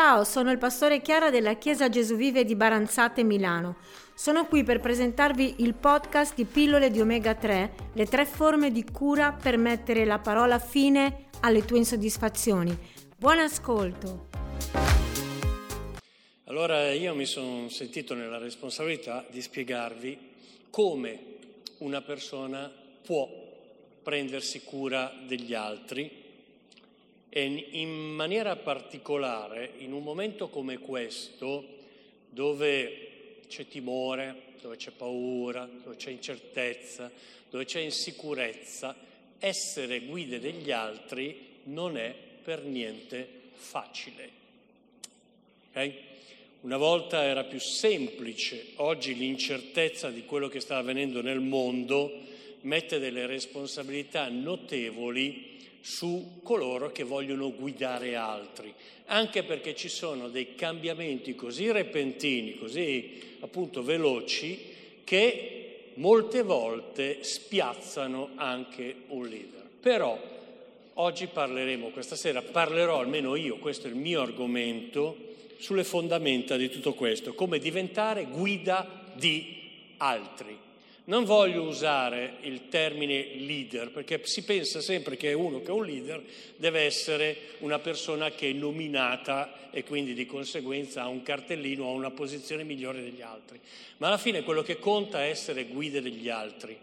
Ciao, sono il pastore Chiara della Chiesa Gesù Vive di Baranzate, Milano. Sono qui per presentarvi il podcast di Pillole di Omega 3, le tre forme di cura per mettere la parola fine alle tue insoddisfazioni. Buon ascolto! Allora io mi sono sentito nella responsabilità di spiegarvi come una persona può prendersi cura degli altri e in maniera particolare in un momento come questo, dove c'è timore, dove c'è paura, dove c'è incertezza, dove c'è insicurezza, essere guide degli altri non è per niente facile. Okay? Una volta era più semplice, oggi l'incertezza di quello che sta avvenendo nel mondo mette delle responsabilità notevoli su coloro che vogliono guidare altri, anche perché ci sono dei cambiamenti così repentini, così appunto veloci, che molte volte spiazzano anche un leader. Però oggi parleremo, questa sera parlerò almeno io, questo è il mio argomento, sulle fondamenta di tutto questo, come diventare guida di altri. Non voglio usare il termine leader perché si pensa sempre che uno che è un leader deve essere una persona che è nominata e quindi di conseguenza ha un cartellino o una posizione migliore degli altri. Ma alla fine quello che conta è essere guida degli altri.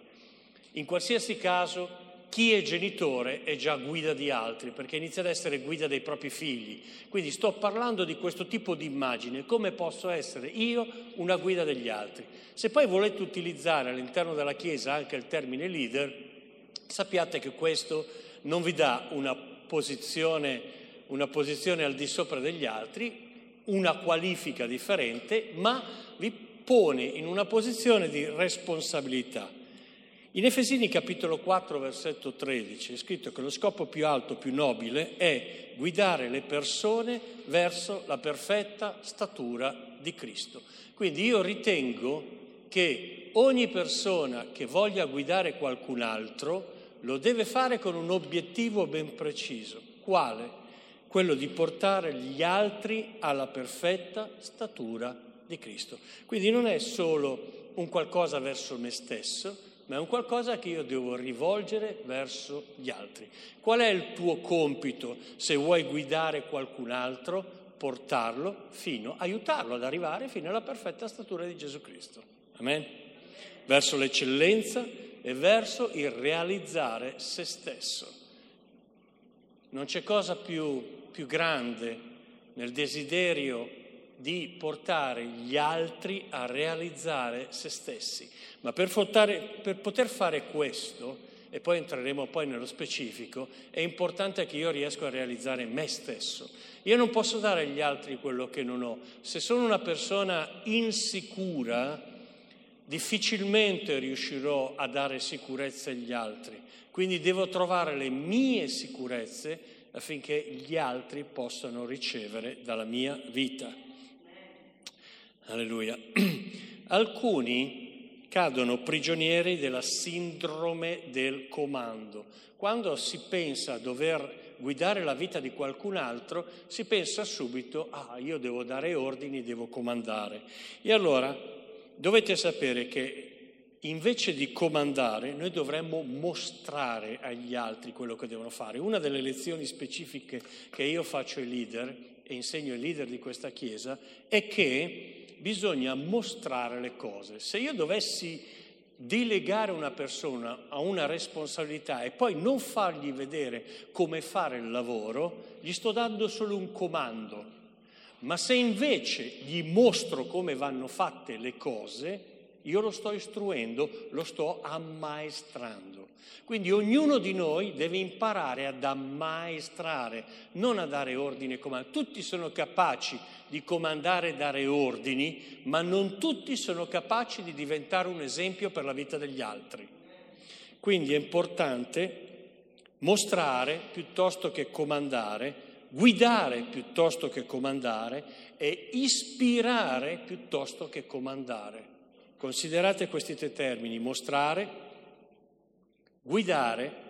In qualsiasi caso chi è genitore è già guida di altri, perché inizia ad essere guida dei propri figli. Quindi sto parlando di questo tipo di immagine, come posso essere io una guida degli altri. Se poi volete utilizzare all'interno della Chiesa anche il termine leader, sappiate che questo non vi dà una posizione, una posizione al di sopra degli altri, una qualifica differente, ma vi pone in una posizione di responsabilità. In Efesini capitolo 4 versetto 13 è scritto che lo scopo più alto, più nobile è guidare le persone verso la perfetta statura di Cristo. Quindi io ritengo che ogni persona che voglia guidare qualcun altro lo deve fare con un obiettivo ben preciso. Quale? Quello di portare gli altri alla perfetta statura di Cristo. Quindi non è solo un qualcosa verso me stesso, ma è un qualcosa che io devo rivolgere verso gli altri. Qual è il tuo compito se vuoi guidare qualcun altro? Portarlo fino, aiutarlo ad arrivare fino alla perfetta statura di Gesù Cristo. Amen? Verso l'eccellenza e verso il realizzare se stesso. Non c'è cosa più, più grande nel desiderio di portare gli altri a realizzare se stessi. Ma per, fotare, per, poter fare questo, e poi entreremo poi nello specifico, è importante che io riesca a realizzare me stesso. Io non posso dare agli altri quello che non ho. Se sono una persona insicura, difficilmente riuscirò a dare sicurezza agli altri. Quindi devo trovare le mie sicurezze affinché gli altri possano ricevere dalla mia vita. Alleluia. Alcuni cadono prigionieri della sindrome del comando. Quando si pensa a dover guidare la vita di qualcun altro, si pensa subito, ah, io devo dare ordini, devo comandare. E allora dovete sapere che invece di comandare, noi dovremmo mostrare agli altri quello che devono fare. Una delle lezioni specifiche che io faccio ai leader e insegno ai leader di questa Chiesa è che bisogna mostrare le cose. Se io dovessi delegare una persona a una responsabilità e poi non fargli vedere come fare il lavoro, gli sto dando solo un comando. Ma se invece gli mostro come vanno fatte le cose, io lo sto istruendo, lo sto ammaestrando. Quindi ognuno di noi deve imparare ad ammaestrare, non a dare ordine e comando. Tutti sono capaci di comandare e dare ordini, ma non tutti sono capaci di diventare un esempio per la vita degli altri. Quindi è importante mostrare piuttosto che comandare, guidare piuttosto che comandare e ispirare piuttosto che comandare. Considerate questi tre termini, mostrare, guidare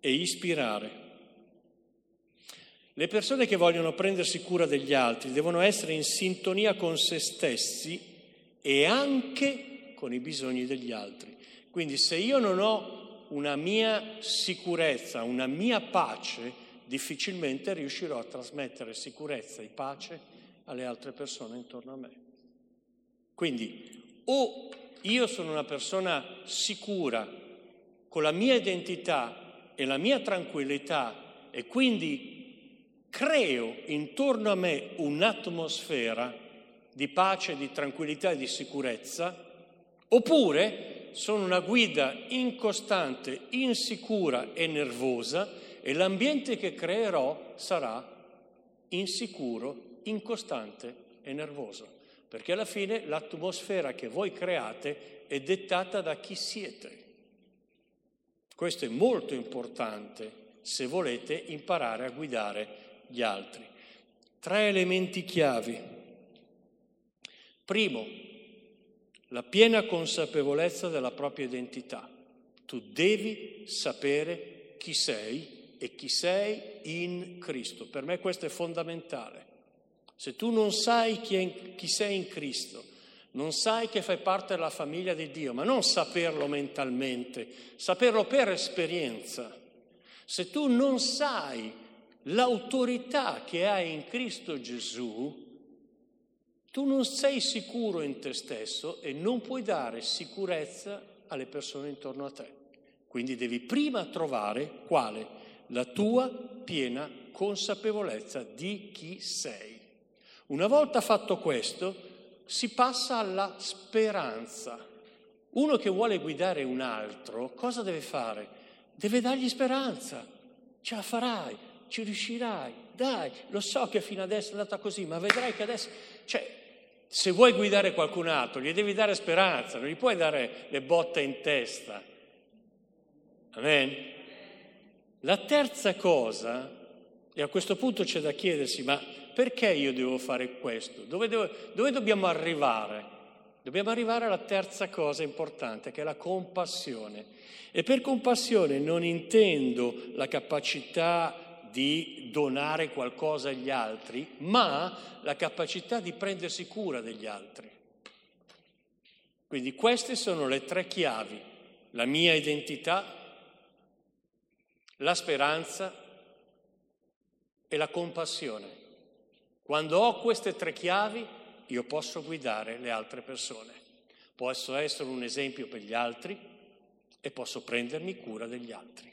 e ispirare. Le persone che vogliono prendersi cura degli altri devono essere in sintonia con se stessi e anche con i bisogni degli altri. Quindi se io non ho una mia sicurezza, una mia pace, difficilmente riuscirò a trasmettere sicurezza e pace alle altre persone intorno a me. Quindi o io sono una persona sicura con la mia identità e la mia tranquillità e quindi creo intorno a me un'atmosfera di pace, di tranquillità e di sicurezza, oppure sono una guida incostante, insicura e nervosa e l'ambiente che creerò sarà insicuro, incostante e nervoso, perché alla fine l'atmosfera che voi create è dettata da chi siete. Questo è molto importante se volete imparare a guidare gli altri. Tre elementi chiavi. Primo, la piena consapevolezza della propria identità. Tu devi sapere chi sei e chi sei in Cristo. Per me questo è fondamentale. Se tu non sai chi, in, chi sei in Cristo, non sai che fai parte della famiglia di Dio, ma non saperlo mentalmente, saperlo per esperienza. Se tu non sai l'autorità che hai in Cristo Gesù, tu non sei sicuro in te stesso e non puoi dare sicurezza alle persone intorno a te. Quindi devi prima trovare quale? La tua piena consapevolezza di chi sei. Una volta fatto questo, si passa alla speranza. Uno che vuole guidare un altro, cosa deve fare? Deve dargli speranza. Ce la farai, ci riuscirai, dai, lo so che fino adesso è andata così, ma vedrai che adesso... Cioè, se vuoi guidare qualcun altro, gli devi dare speranza, non gli puoi dare le botte in testa. Amen? La terza cosa, e a questo punto c'è da chiedersi, ma perché io devo fare questo? Dove, devo, dove dobbiamo arrivare? Dobbiamo arrivare alla terza cosa importante, che è la compassione. E per compassione non intendo la capacità di donare qualcosa agli altri, ma la capacità di prendersi cura degli altri. Quindi queste sono le tre chiavi, la mia identità, la speranza e la compassione. Quando ho queste tre chiavi, io posso guidare le altre persone. Posso essere un esempio per gli altri e posso prendermi cura degli altri.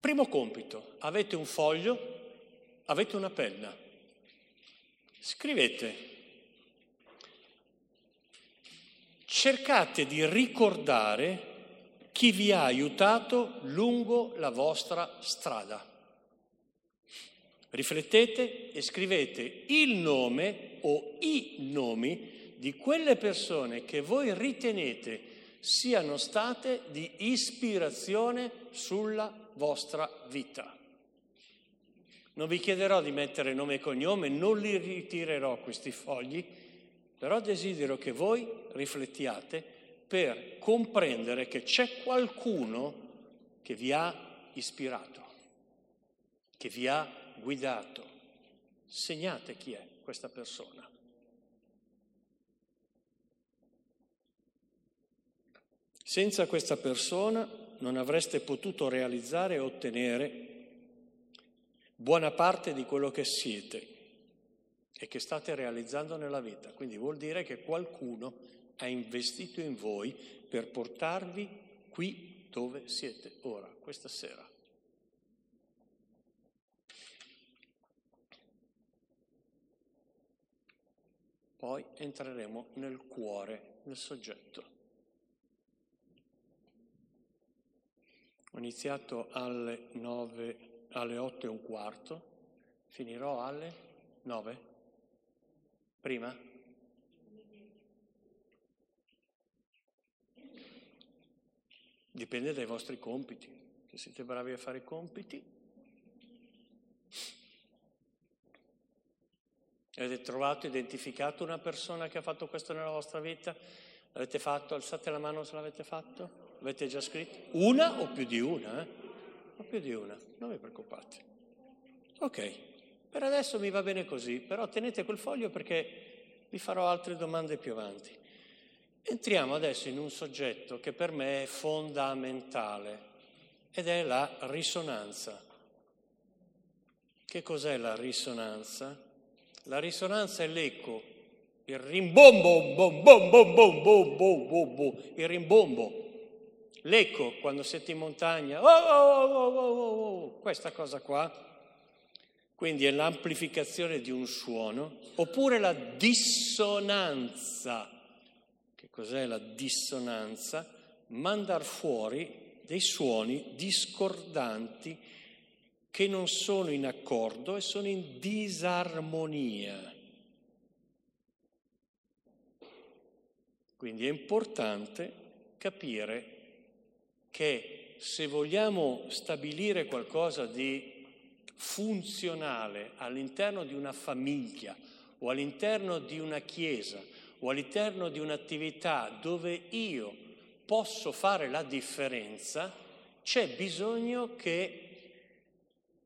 Primo compito, avete un foglio, avete una penna. Scrivete. Cercate di ricordare chi vi ha aiutato lungo la vostra strada. Riflettete e scrivete il nome o i nomi di quelle persone che voi ritenete siano state di ispirazione sulla vostra vita. Non vi chiederò di mettere nome e cognome, non li ritirerò questi fogli, però desidero che voi riflettiate per comprendere che c'è qualcuno che vi ha ispirato, che vi ha guidato. Segnate chi è questa persona. Senza questa persona non avreste potuto realizzare e ottenere buona parte di quello che siete e che state realizzando nella vita. Quindi vuol dire che qualcuno ha investito in voi per portarvi qui dove siete ora, questa sera. Poi entreremo nel cuore del soggetto. Ho iniziato alle 9, alle 8 e un quarto, finirò alle 9? Prima? Dipende dai vostri compiti. Se siete bravi a fare compiti, avete trovato, identificato una persona che ha fatto questo nella vostra vita? L'avete fatto? Alzate la mano se l'avete fatto? Avete già scritto? Una o più di una? Eh? O più di una, non vi preoccupate. Ok, per adesso mi va bene così, però tenete quel foglio perché vi farò altre domande più avanti. Entriamo adesso in un soggetto che per me è fondamentale ed è la risonanza. Che cos'è la risonanza? La risonanza è l'eco, il rimbombo, bom, bom, bom, bom, bom, bom, bom, bom, il rimbombo. L'eco quando siete in montagna, oh, oh, oh, oh, oh, oh, questa cosa qua. Quindi è l'amplificazione di un suono, oppure la dissonanza. Cos'è la dissonanza? Mandar fuori dei suoni discordanti che non sono in accordo e sono in disarmonia. Quindi è importante capire che se vogliamo stabilire qualcosa di funzionale all'interno di una famiglia o all'interno di una chiesa o all'interno di un'attività dove io posso fare la differenza, c'è bisogno che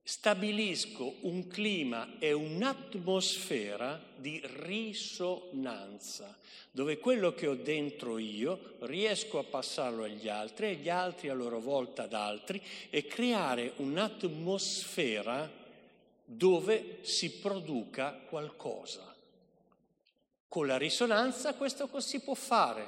stabilisco un clima e un'atmosfera di risonanza, dove quello che ho dentro io riesco a passarlo agli altri e gli altri a loro volta ad altri e creare un'atmosfera dove si produca qualcosa. Con la risonanza questo si può fare,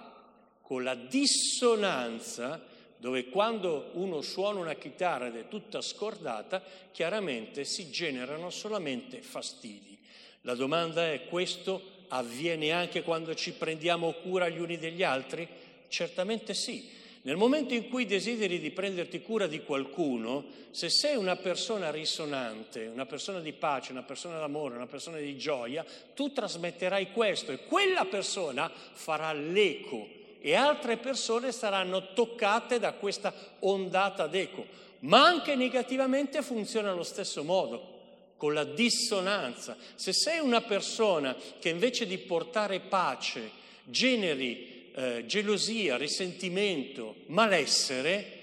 con la dissonanza dove quando uno suona una chitarra ed è tutta scordata, chiaramente si generano solamente fastidi. La domanda è, questo avviene anche quando ci prendiamo cura gli uni degli altri? Certamente sì. Nel momento in cui desideri di prenderti cura di qualcuno, se sei una persona risonante, una persona di pace, una persona d'amore, una persona di gioia, tu trasmetterai questo e quella persona farà l'eco e altre persone saranno toccate da questa ondata d'eco, ma anche negativamente funziona allo stesso modo, con la dissonanza. Se sei una persona che invece di portare pace generi eh, gelosia, risentimento, malessere,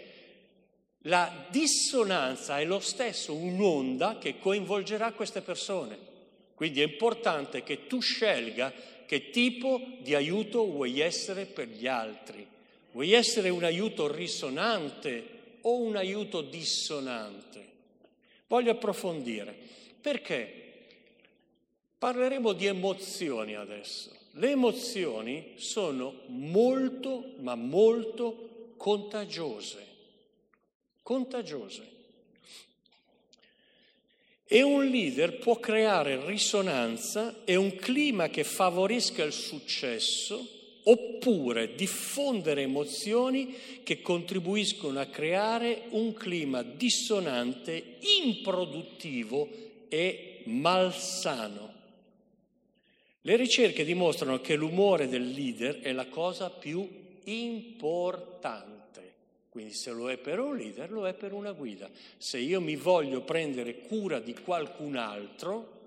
la dissonanza è lo stesso un'onda che coinvolgerà queste persone. Quindi è importante che tu scelga che tipo di aiuto vuoi essere per gli altri? Vuoi essere un aiuto risonante o un aiuto dissonante? Voglio approfondire. Perché? Parleremo di emozioni adesso. Le emozioni sono molto, ma molto contagiose. Contagiose. E un leader può creare risonanza e un clima che favorisca il successo oppure diffondere emozioni che contribuiscono a creare un clima dissonante, improduttivo e malsano. Le ricerche dimostrano che l'umore del leader è la cosa più importante. Quindi se lo è per un leader, lo è per una guida. Se io mi voglio prendere cura di qualcun altro,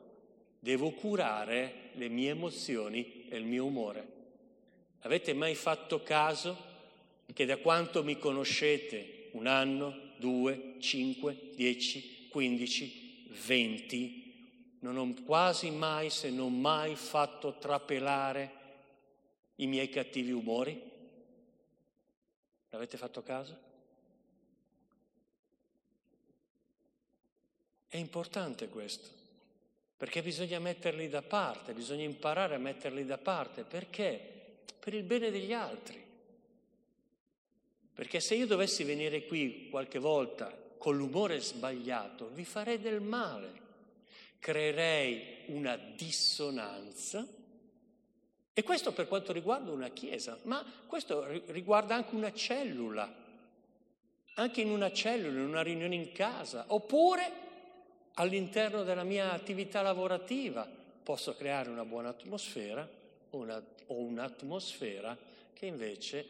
devo curare le mie emozioni e il mio umore. Avete mai fatto caso che da quanto mi conoscete, un anno, due, cinque, dieci, quindici, venti, non ho quasi mai, se non mai, fatto trapelare i miei cattivi umori? L'avete fatto caso? È importante questo, perché bisogna metterli da parte, bisogna imparare a metterli da parte. Perché? Per il bene degli altri. Perché se io dovessi venire qui qualche volta con l'umore sbagliato, vi farei del male, creerei una dissonanza. E questo per quanto riguarda una chiesa, ma questo riguarda anche una cellula, anche in una cellula, in una riunione in casa, oppure all'interno della mia attività lavorativa posso creare una buona atmosfera una, o un'atmosfera che invece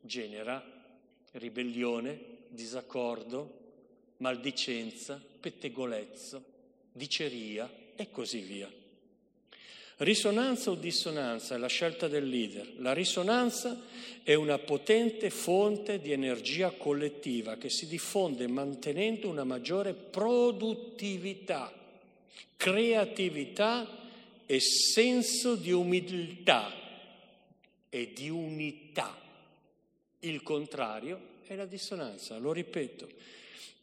genera ribellione, disaccordo, maldicenza, pettegolezzo, diceria e così via. Risonanza o dissonanza è la scelta del leader. La risonanza è una potente fonte di energia collettiva che si diffonde mantenendo una maggiore produttività, creatività e senso di umiltà e di unità. Il contrario è la dissonanza, lo ripeto.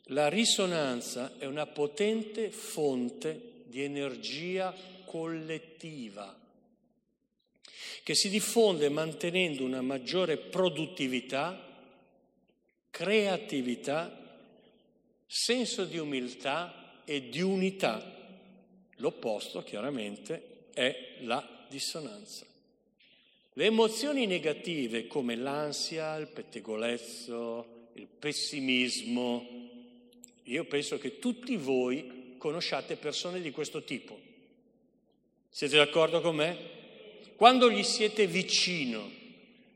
La risonanza è una potente fonte di energia collettiva che si diffonde mantenendo una maggiore produttività, creatività, senso di umiltà e di unità. L'opposto, chiaramente, è la dissonanza. Le emozioni negative come l'ansia, il pettegolezzo, il pessimismo, io penso che tutti voi conosciate persone di questo tipo. Siete d'accordo con me? Quando gli siete vicino,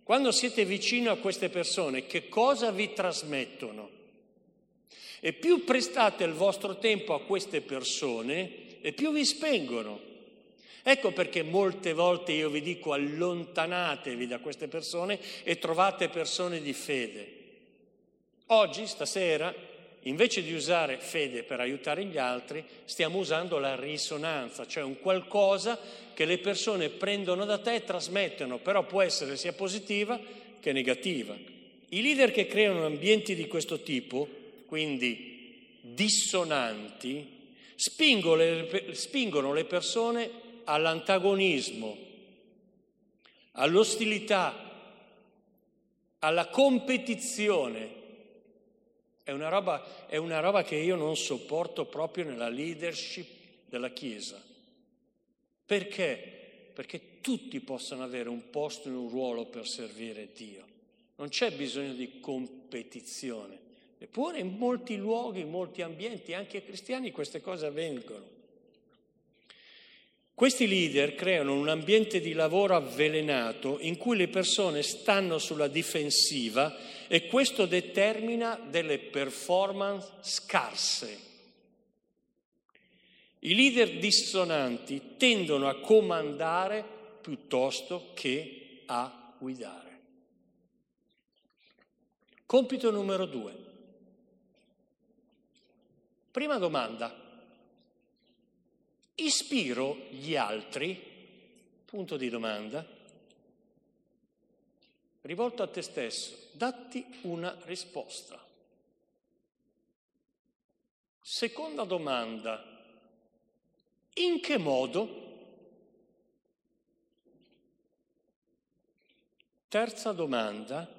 quando siete vicino a queste persone, che cosa vi trasmettono? E più prestate il vostro tempo a queste persone, e più vi spengono. Ecco perché molte volte io vi dico allontanatevi da queste persone e trovate persone di fede. Oggi, stasera, invece di usare fede per aiutare gli altri, stiamo usando la risonanza, cioè un qualcosa che le persone prendono da te e trasmettono, però può essere sia positiva che negativa. I leader che creano ambienti di questo tipo, quindi dissonanti, spingono le, persone all'antagonismo, all'ostilità, alla competizione è una, roba, è una roba che io non sopporto proprio nella leadership della Chiesa. Perché? Perché tutti possono avere un posto e un ruolo per servire Dio. Non c'è bisogno di competizione. Eppure in molti luoghi, in molti ambienti, anche cristiani, queste cose avvengono. Questi leader creano un ambiente di lavoro avvelenato in cui le persone stanno sulla difensiva e questo determina delle performance scarse. I leader dissonanti tendono a comandare piuttosto che a guidare. Compito numero due. Prima domanda ispiro gli altri? Punto di domanda. Rivolto a te stesso, datti una risposta. Seconda domanda, in che modo? Terza domanda,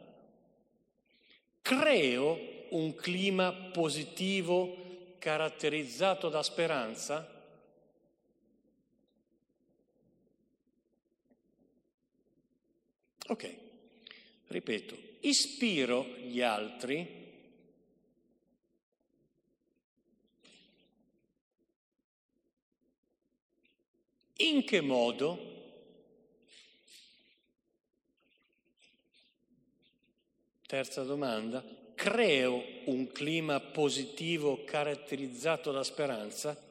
creo un clima positivo caratterizzato da speranza? Ok, ripeto, ispiro gli altri in che modo? Terza domanda, creo un clima positivo caratterizzato da speranza?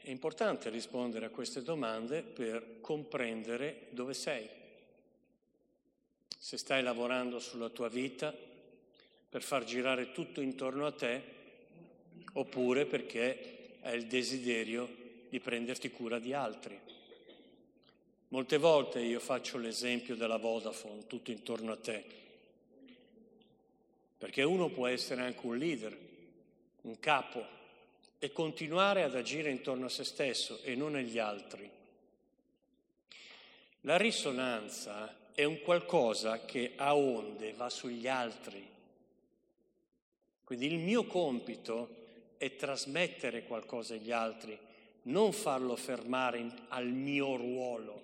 È importante rispondere a queste domande per comprendere dove sei. Se stai lavorando sulla tua vita per far girare tutto intorno a te, oppure perché hai il desiderio di prenderti cura di altri. Molte volte io faccio l'esempio della Vodafone, tutto intorno a te, perché uno può essere anche un leader, un capo, e continuare ad agire intorno a se stesso e non agli altri. La risonanza è un qualcosa che a onde va sugli altri. Quindi il mio compito è trasmettere qualcosa agli altri, non farlo fermare al mio ruolo.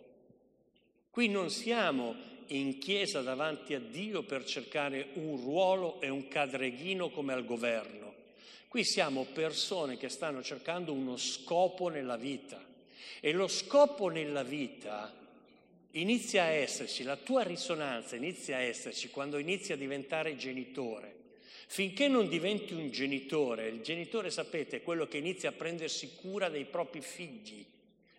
Qui non siamo in chiesa davanti a Dio per cercare un ruolo e un cadreghino come al governo. Qui siamo persone che stanno cercando uno scopo nella vita e lo scopo nella vita inizia a esserci, la tua risonanza inizia a esserci quando inizi a diventare genitore, Finché non diventi un genitore, il genitore sapete è quello che inizia a prendersi cura dei propri figli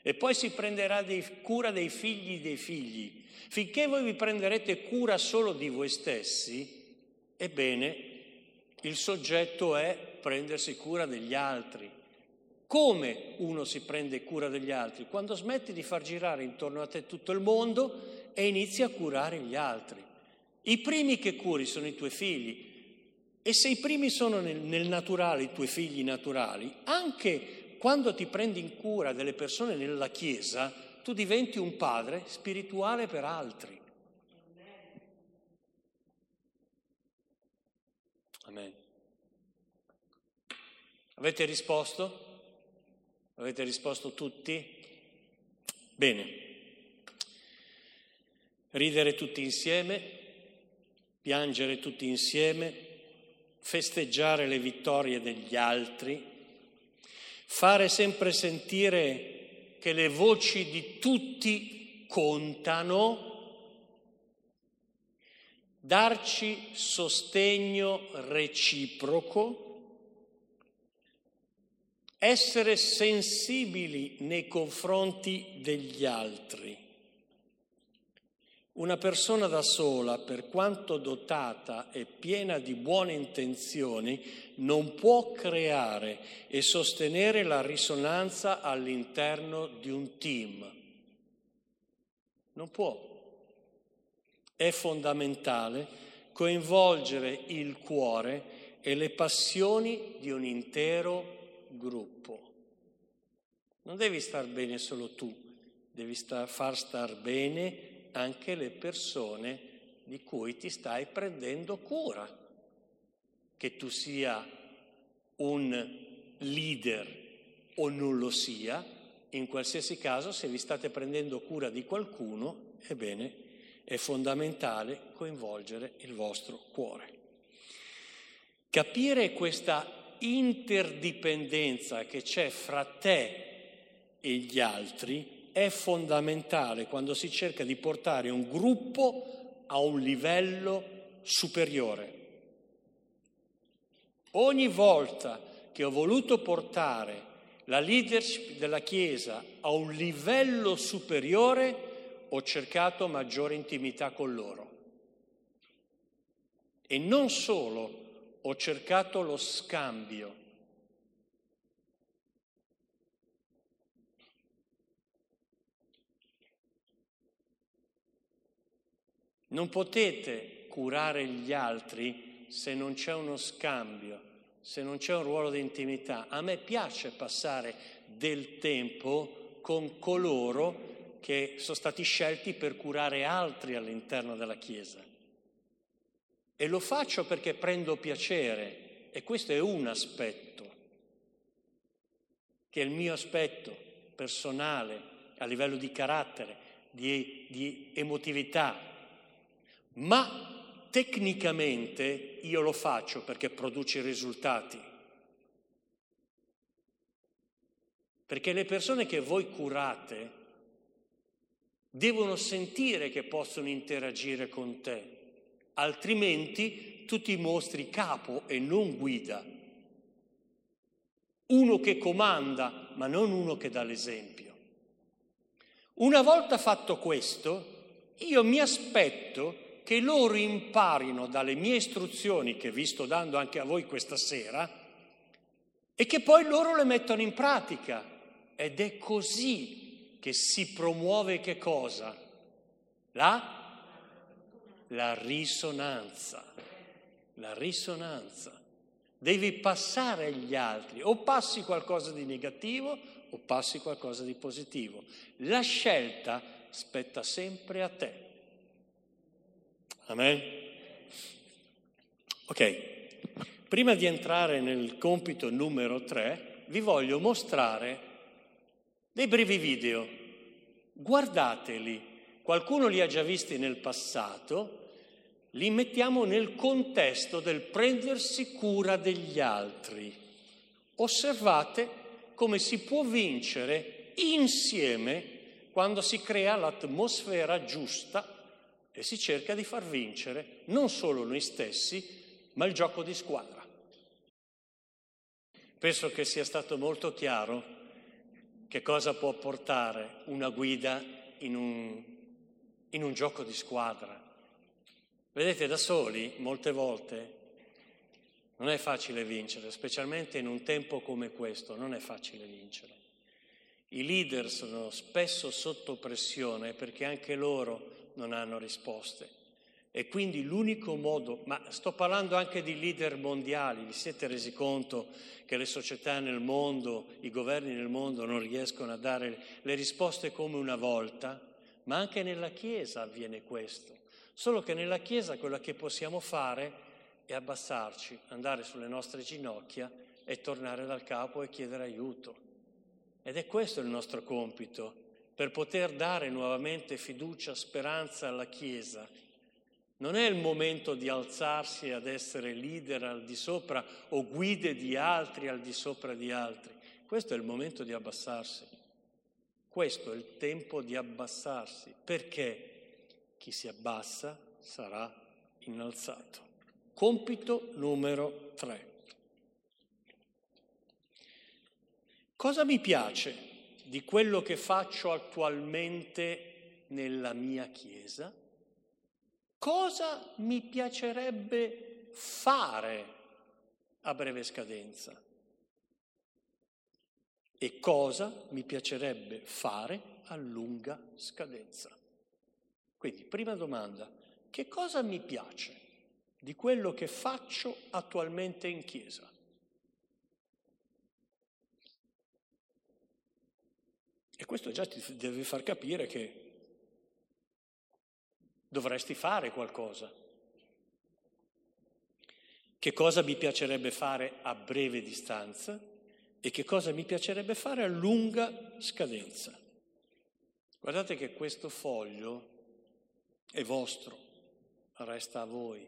e poi si prenderà dei, cura dei figli dei figli. Finché voi vi prenderete cura solo di voi stessi, ebbene, il soggetto è prendersi cura degli altri. Come uno si prende cura degli altri? Quando smetti di far girare intorno a te tutto il mondo e inizi a curare gli altri. I primi che curi sono i tuoi figli. E se i primi sono nel, nel naturale, i tuoi figli naturali, anche quando ti prendi in cura delle persone nella Chiesa, tu diventi un padre spirituale per altri. Amen. Avete risposto? Avete risposto tutti? Bene. Ridere tutti insieme, piangere tutti insieme, festeggiare le vittorie degli altri, fare sempre sentire che le voci di tutti contano, darci sostegno reciproco, essere sensibili nei confronti degli altri. Una persona da sola, per quanto dotata e piena di buone intenzioni, non può creare e sostenere la risonanza all'interno di un team. Non può. È fondamentale coinvolgere il cuore e le passioni di un intero gruppo. Non devi star bene solo tu, devi star, far star bene anche le persone di cui ti stai prendendo cura. Che tu sia un leader o non lo sia, in qualsiasi caso se vi state prendendo cura di qualcuno, ebbene è fondamentale coinvolgere il vostro cuore. Capire questa interdipendenza che c'è fra te e gli altri è fondamentale quando si cerca di portare un gruppo a un livello superiore. Ogni volta che ho voluto portare la leadership della Chiesa a un livello superiore, ho cercato maggiore intimità con loro. E non solo ho cercato lo scambio. Non potete curare gli altri se non c'è uno scambio, se non c'è un ruolo di intimità. A me piace passare del tempo con coloro che sono stati scelti per curare altri all'interno della Chiesa. E lo faccio perché prendo piacere e questo è un aspetto, che è il mio aspetto personale, a livello di carattere, di, di emotività. Ma tecnicamente io lo faccio perché produce risultati. Perché le persone che voi curate devono sentire che possono interagire con te altrimenti tu ti mostri capo e non guida. Uno che comanda, ma non uno che dà l'esempio. Una volta fatto questo, io mi aspetto che loro imparino dalle mie istruzioni che vi sto dando anche a voi questa sera e che poi loro le mettano in pratica. Ed è così che si promuove che cosa? La la risonanza, la risonanza. Devi passare agli altri, o passi qualcosa di negativo o passi qualcosa di positivo. La scelta spetta sempre a te. Amen? Ok, prima di entrare nel compito numero 3, vi voglio mostrare dei brevi video. Guardateli, qualcuno li ha già visti nel passato, li mettiamo nel contesto del prendersi cura degli altri. Osservate come si può vincere insieme quando si crea l'atmosfera giusta e si cerca di far vincere non solo noi stessi, ma il gioco di squadra. Penso che sia stato molto chiaro che cosa può portare una guida in un, in un gioco di squadra. Vedete, da soli molte volte non è facile vincere, specialmente in un tempo come questo, non è facile vincere. I leader sono spesso sotto pressione perché anche loro non hanno risposte. E quindi l'unico modo, ma sto parlando anche di leader mondiali, vi siete resi conto che le società nel mondo, i governi nel mondo non riescono a dare le risposte come una volta, ma anche nella Chiesa avviene questo. Solo che nella Chiesa quello che possiamo fare è abbassarci, andare sulle nostre ginocchia e tornare dal capo e chiedere aiuto. Ed è questo il nostro compito, per poter dare nuovamente fiducia, speranza alla Chiesa non è il momento di alzarsi ad essere leader al di sopra o guide di altri al di sopra di altri. Questo è il momento di abbassarsi. Questo è il tempo di abbassarsi, perché chi si abbassa sarà innalzato. Compito numero tre. Cosa mi piace di quello che faccio attualmente nella mia Chiesa? cosa mi piacerebbe fare a breve scadenza e cosa mi piacerebbe fare a lunga scadenza. Quindi, prima domanda, che cosa mi piace di quello che faccio attualmente in chiesa? E questo già ti deve far capire che dovresti fare qualcosa. Che cosa mi piacerebbe fare a breve distanza e che cosa mi piacerebbe fare a lunga scadenza. Guardate che questo foglio è vostro, resta a voi,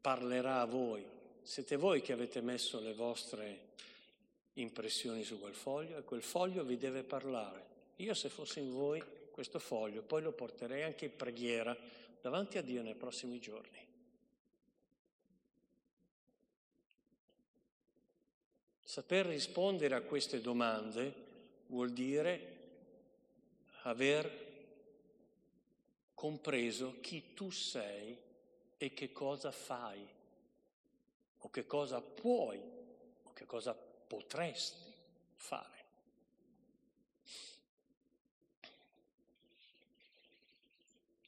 parlerà a voi. Siete voi che avete messo le vostre impressioni su quel foglio e quel foglio vi deve parlare. Io se fossi in voi questo foglio, poi lo porterei anche in preghiera davanti a Dio nei prossimi giorni. Saper rispondere a queste domande vuol dire aver compreso chi tu sei e che cosa fai, o che cosa puoi, o che cosa potresti fare.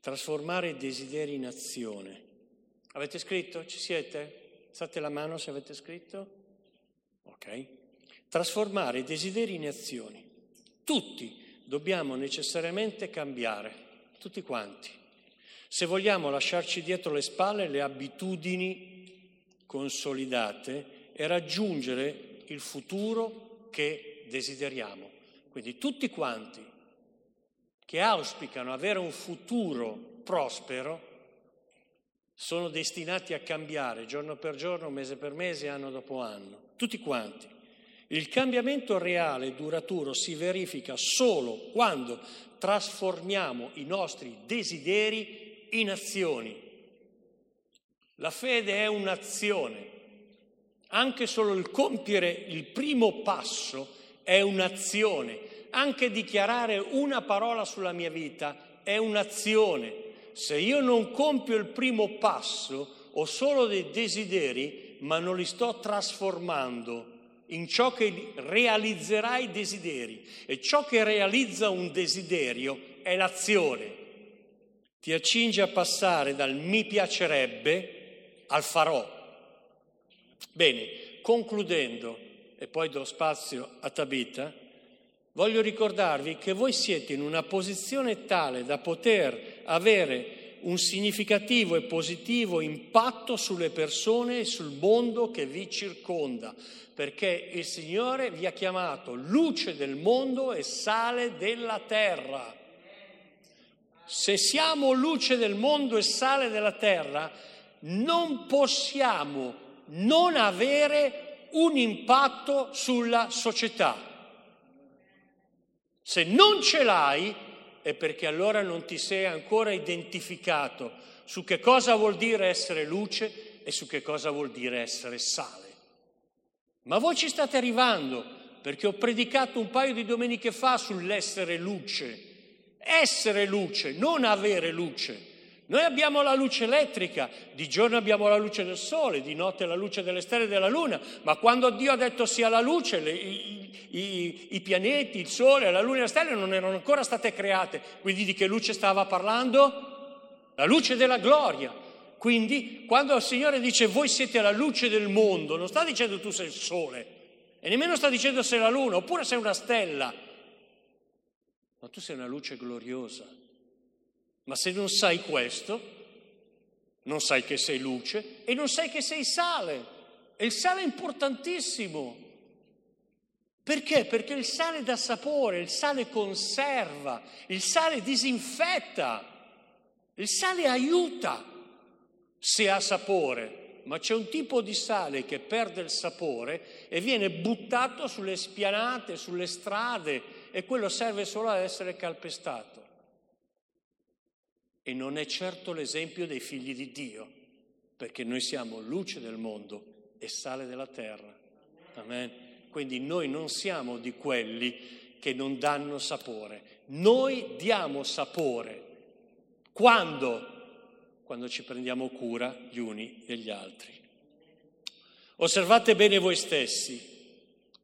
Trasformare i desideri in azione. Avete scritto? Ci siete? Alzate la mano se avete scritto. Ok. Trasformare i desideri in azioni. Tutti dobbiamo necessariamente cambiare, tutti quanti. Se vogliamo lasciarci dietro le spalle le abitudini consolidate e raggiungere il futuro che desideriamo. Quindi tutti quanti che auspicano avere un futuro prospero sono destinati a cambiare giorno per giorno, mese per mese, anno dopo anno, tutti quanti. Il cambiamento reale e duraturo si verifica solo quando trasformiamo i nostri desideri in azioni. La fede è un'azione. Anche solo il compiere il primo passo è un'azione anche dichiarare una parola sulla mia vita è un'azione. Se io non compio il primo passo, ho solo dei desideri, ma non li sto trasformando in ciò che realizzerà i desideri. E ciò che realizza un desiderio è l'azione. Ti accinge a passare dal mi piacerebbe al farò. Bene, concludendo, e poi do spazio a Tabita, voglio ricordarvi che voi siete in una posizione tale da poter avere un significativo e positivo impatto sulle persone e sul mondo che vi circonda, perché il Signore vi ha chiamato luce del mondo e sale della terra. Se siamo luce del mondo e sale della terra, non possiamo non avere un impatto sulla società. Se non ce l'hai è perché allora non ti sei ancora identificato su che cosa vuol dire essere luce e su che cosa vuol dire essere sale. Ma voi ci state arrivando perché ho predicato un paio di domeniche fa sull'essere luce. Essere luce, non avere luce. Noi abbiamo la luce elettrica, di giorno abbiamo la luce del sole, di notte la luce delle stelle e della luna, ma quando Dio ha detto sia la luce, le, i, i, i, pianeti, il sole, la luna e le stelle non erano ancora state create. Quindi di che luce stava parlando? La luce della gloria. Quindi quando il Signore dice voi siete la luce del mondo, non sta dicendo tu sei il sole e nemmeno sta dicendo sei la luna, oppure sei una stella, ma tu sei una luce gloriosa ma se non sai questo, non sai che sei luce e non sai che sei sale. E il sale è importantissimo. Perché? Perché il sale dà sapore, il sale conserva, il sale disinfetta, il sale aiuta se ha sapore, ma c'è un tipo di sale che perde il sapore e viene buttato sulle spianate, sulle strade e quello serve solo ad essere calpestato. E non è certo l'esempio dei figli di Dio, perché noi siamo luce del mondo e sale della terra. Amen. Quindi noi non siamo di quelli che non danno sapore. Noi diamo sapore. Quando? Quando ci prendiamo cura gli uni degli altri. Osservate bene voi stessi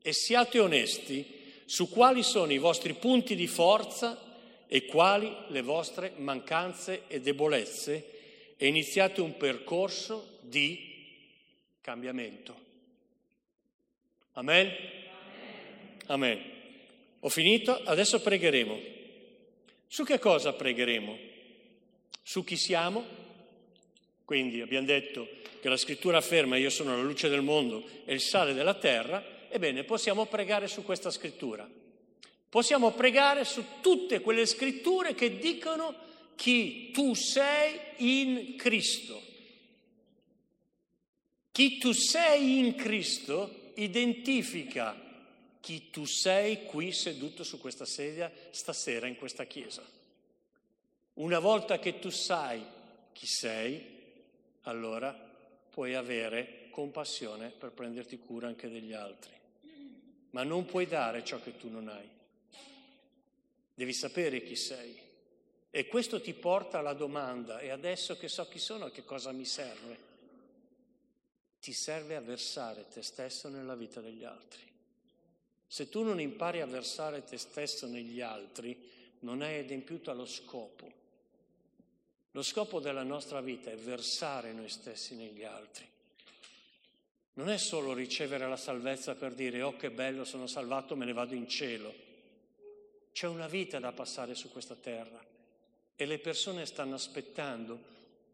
e siate onesti su quali sono i vostri punti di forza e quali le vostre mancanze e debolezze e iniziate un percorso di cambiamento. Amen? Amen. Ho finito, adesso pregheremo. Su che cosa pregheremo? Su chi siamo? Quindi abbiamo detto che la scrittura afferma io sono la luce del mondo e il sale della terra, ebbene possiamo pregare su questa scrittura. Possiamo pregare su tutte quelle scritture che dicono chi tu sei in Cristo. Chi tu sei in Cristo identifica chi tu sei qui seduto su questa sedia stasera in questa chiesa. Una volta che tu sai chi sei, allora puoi avere compassione per prenderti cura anche degli altri. Ma non puoi dare ciò che tu non hai. Devi sapere chi sei. E questo ti porta alla domanda, e adesso che so chi sono, che cosa mi serve? Ti serve a versare te stesso nella vita degli altri. Se tu non impari a versare te stesso negli altri, non hai adempiuto allo scopo. Lo scopo della nostra vita è versare noi stessi negli altri. Non è solo ricevere la salvezza per dire, oh che bello, sono salvato, me ne vado in cielo. C'è una vita da passare su questa terra e le persone stanno aspettando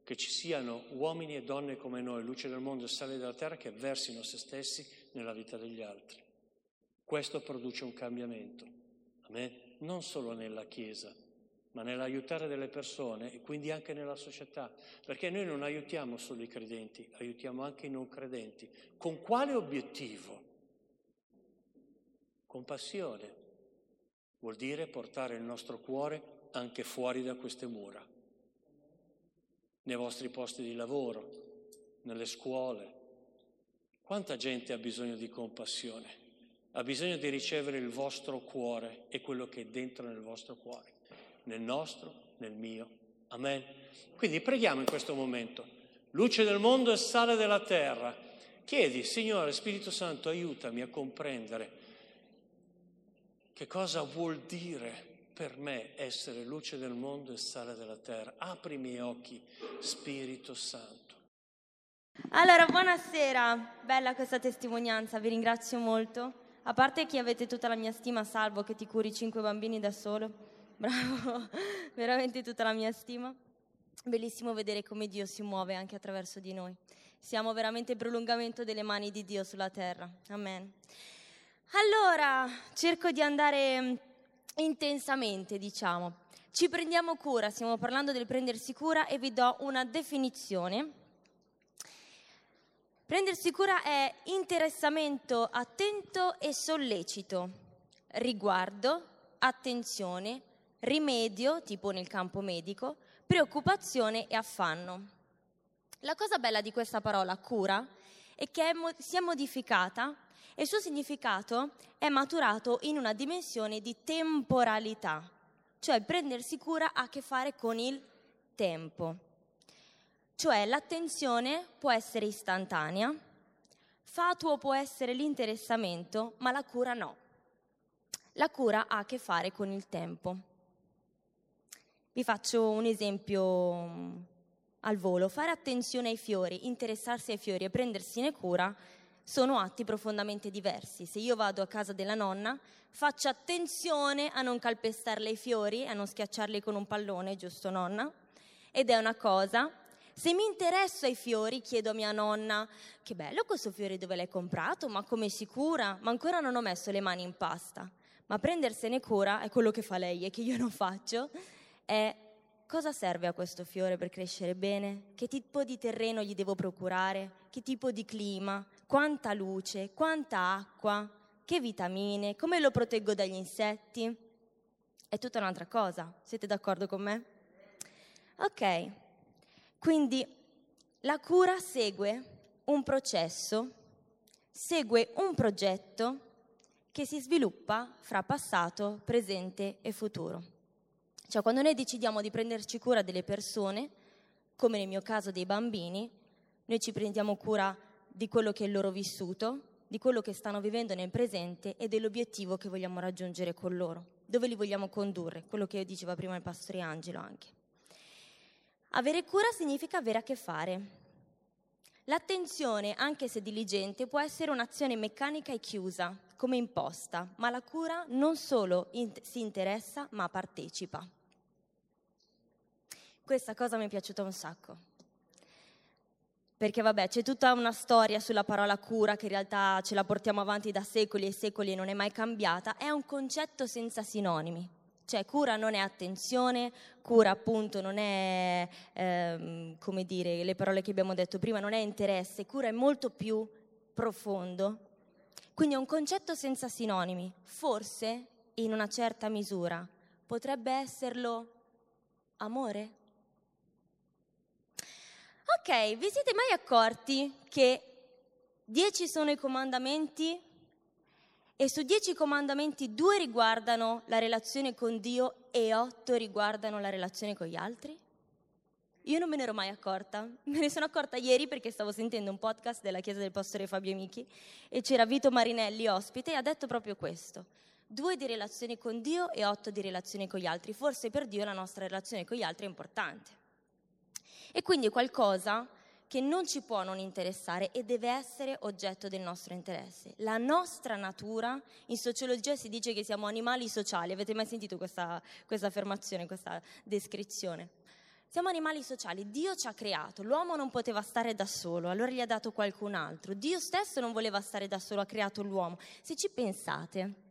che ci siano uomini e donne come noi, luce del mondo e sale della terra, che versino se stessi nella vita degli altri. Questo produce un cambiamento, Amen? non solo nella Chiesa, ma nell'aiutare delle persone e quindi anche nella società, perché noi non aiutiamo solo i credenti, aiutiamo anche i non credenti. Con quale obiettivo? Compassione, Vuol dire portare il nostro cuore anche fuori da queste mura, nei vostri posti di lavoro, nelle scuole. Quanta gente ha bisogno di compassione? Ha bisogno di ricevere il vostro cuore e quello che è dentro nel vostro cuore, nel nostro, nel mio. Amen. Quindi preghiamo in questo momento. Luce del mondo e sale della terra. Chiedi, Signore Spirito Santo, aiutami a comprendere che cosa vuol dire per me essere luce del mondo e sale della terra. Apri i miei occhi, Spirito Santo. Allora, buonasera, bella questa testimonianza, vi ringrazio molto. A parte che avete tutta la mia stima, salvo che ti curi cinque bambini da solo. Bravo, veramente tutta la mia stima. Bellissimo vedere come Dio si muove anche attraverso di noi. Siamo veramente il prolungamento delle mani di Dio sulla terra. Amen. Allora, cerco di andare mm, intensamente, diciamo. Ci prendiamo cura, stiamo parlando del prendersi cura e vi do una definizione. Prendersi cura è interessamento attento e sollecito, riguardo, attenzione, rimedio, tipo nel campo medico, preoccupazione e affanno. La cosa bella di questa parola cura è che è mo- si è modificata e il suo significato è maturato in una dimensione di temporalità, cioè prendersi cura ha a che fare con il tempo. Cioè l'attenzione può essere istantanea, fatuo può essere l'interessamento, ma la cura no. La cura ha a che fare con il tempo. Vi faccio un esempio mm, al volo. Fare attenzione ai fiori, interessarsi ai fiori e prendersene cura sono atti profondamente diversi. Se io vado a casa della nonna, faccio attenzione a non calpestarle i fiori, a non schiacciarli con un pallone, giusto nonna? Ed è una cosa. Se mi interesso ai fiori, chiedo a mia nonna, che bello questo fiore dove l'hai comprato, ma come si cura? Ma ancora non ho messo le mani in pasta. Ma prendersene cura è quello che fa lei e che io non faccio, è cosa serve a questo fiore per crescere bene? Che tipo di terreno gli devo procurare? Che tipo di clima? Quanta luce? Quanta acqua? Che vitamine? Come lo proteggo dagli insetti? È tutta un'altra cosa. Siete d'accordo con me? Ok, quindi la cura segue un processo, segue un progetto che si sviluppa fra passato, presente e futuro. Cioè quando noi decidiamo di prenderci cura delle persone, come nel mio caso dei bambini, noi ci prendiamo cura di quello che è il loro vissuto, di quello che stanno vivendo nel presente e dell'obiettivo che vogliamo raggiungere con loro, dove li vogliamo condurre, quello che diceva prima il pastore Angelo anche. Avere cura significa avere a che fare. L'attenzione, anche se diligente, può essere un'azione meccanica e chiusa, come imposta, ma la cura non solo in- si interessa, ma partecipa. Questa cosa mi è piaciuta un sacco. Perché vabbè, c'è tutta una storia sulla parola cura che in realtà ce la portiamo avanti da secoli e secoli e non è mai cambiata, è un concetto senza sinonimi. Cioè cura non è attenzione, cura appunto non è, ehm, come dire, le parole che abbiamo detto prima, non è interesse, cura è molto più profondo. Quindi è un concetto senza sinonimi. Forse, in una certa misura, potrebbe esserlo amore? Ok, vi siete mai accorti che dieci sono i comandamenti e su dieci comandamenti due riguardano la relazione con Dio e otto riguardano la relazione con gli altri? Io non me ne ero mai accorta, me ne sono accorta ieri perché stavo sentendo un podcast della chiesa del pastore Fabio Michi e c'era Vito Marinelli ospite e ha detto proprio questo. Due di relazione con Dio e otto di relazione con gli altri. Forse per Dio la nostra relazione con gli altri è importante. E quindi qualcosa che non ci può non interessare e deve essere oggetto del nostro interesse. La nostra natura, in sociologia si dice che siamo animali sociali, avete mai sentito questa, questa affermazione, questa descrizione? Siamo animali sociali, Dio ci ha creato, l'uomo non poteva stare da solo, allora gli ha dato qualcun altro, Dio stesso non voleva stare da solo, ha creato l'uomo. Se ci pensate,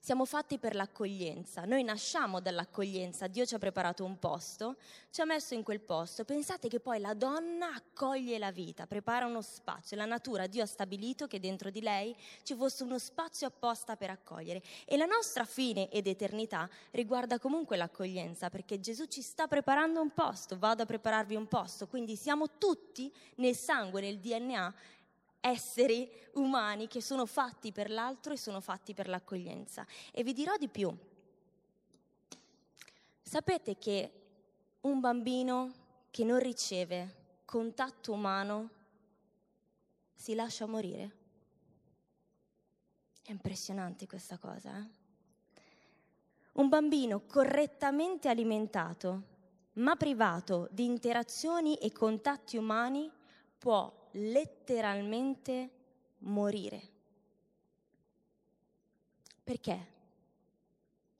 siamo fatti per l'accoglienza, noi nasciamo dall'accoglienza, Dio ci ha preparato un posto, ci ha messo in quel posto, pensate che poi la donna accoglie la vita, prepara uno spazio, la natura, Dio ha stabilito che dentro di lei ci fosse uno spazio apposta per accogliere. E la nostra fine ed eternità riguarda comunque l'accoglienza perché Gesù ci sta preparando un posto, vado a prepararvi un posto, quindi siamo tutti nel sangue, nel DNA esseri umani che sono fatti per l'altro e sono fatti per l'accoglienza. E vi dirò di più. Sapete che un bambino che non riceve contatto umano si lascia morire? È impressionante questa cosa. Eh? Un bambino correttamente alimentato, ma privato di interazioni e contatti umani, può letteralmente morire. Perché?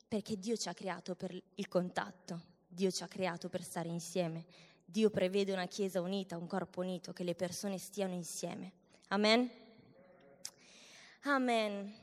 Perché Dio ci ha creato per il contatto, Dio ci ha creato per stare insieme. Dio prevede una chiesa unita, un corpo unito, che le persone stiano insieme. Amen? Amen.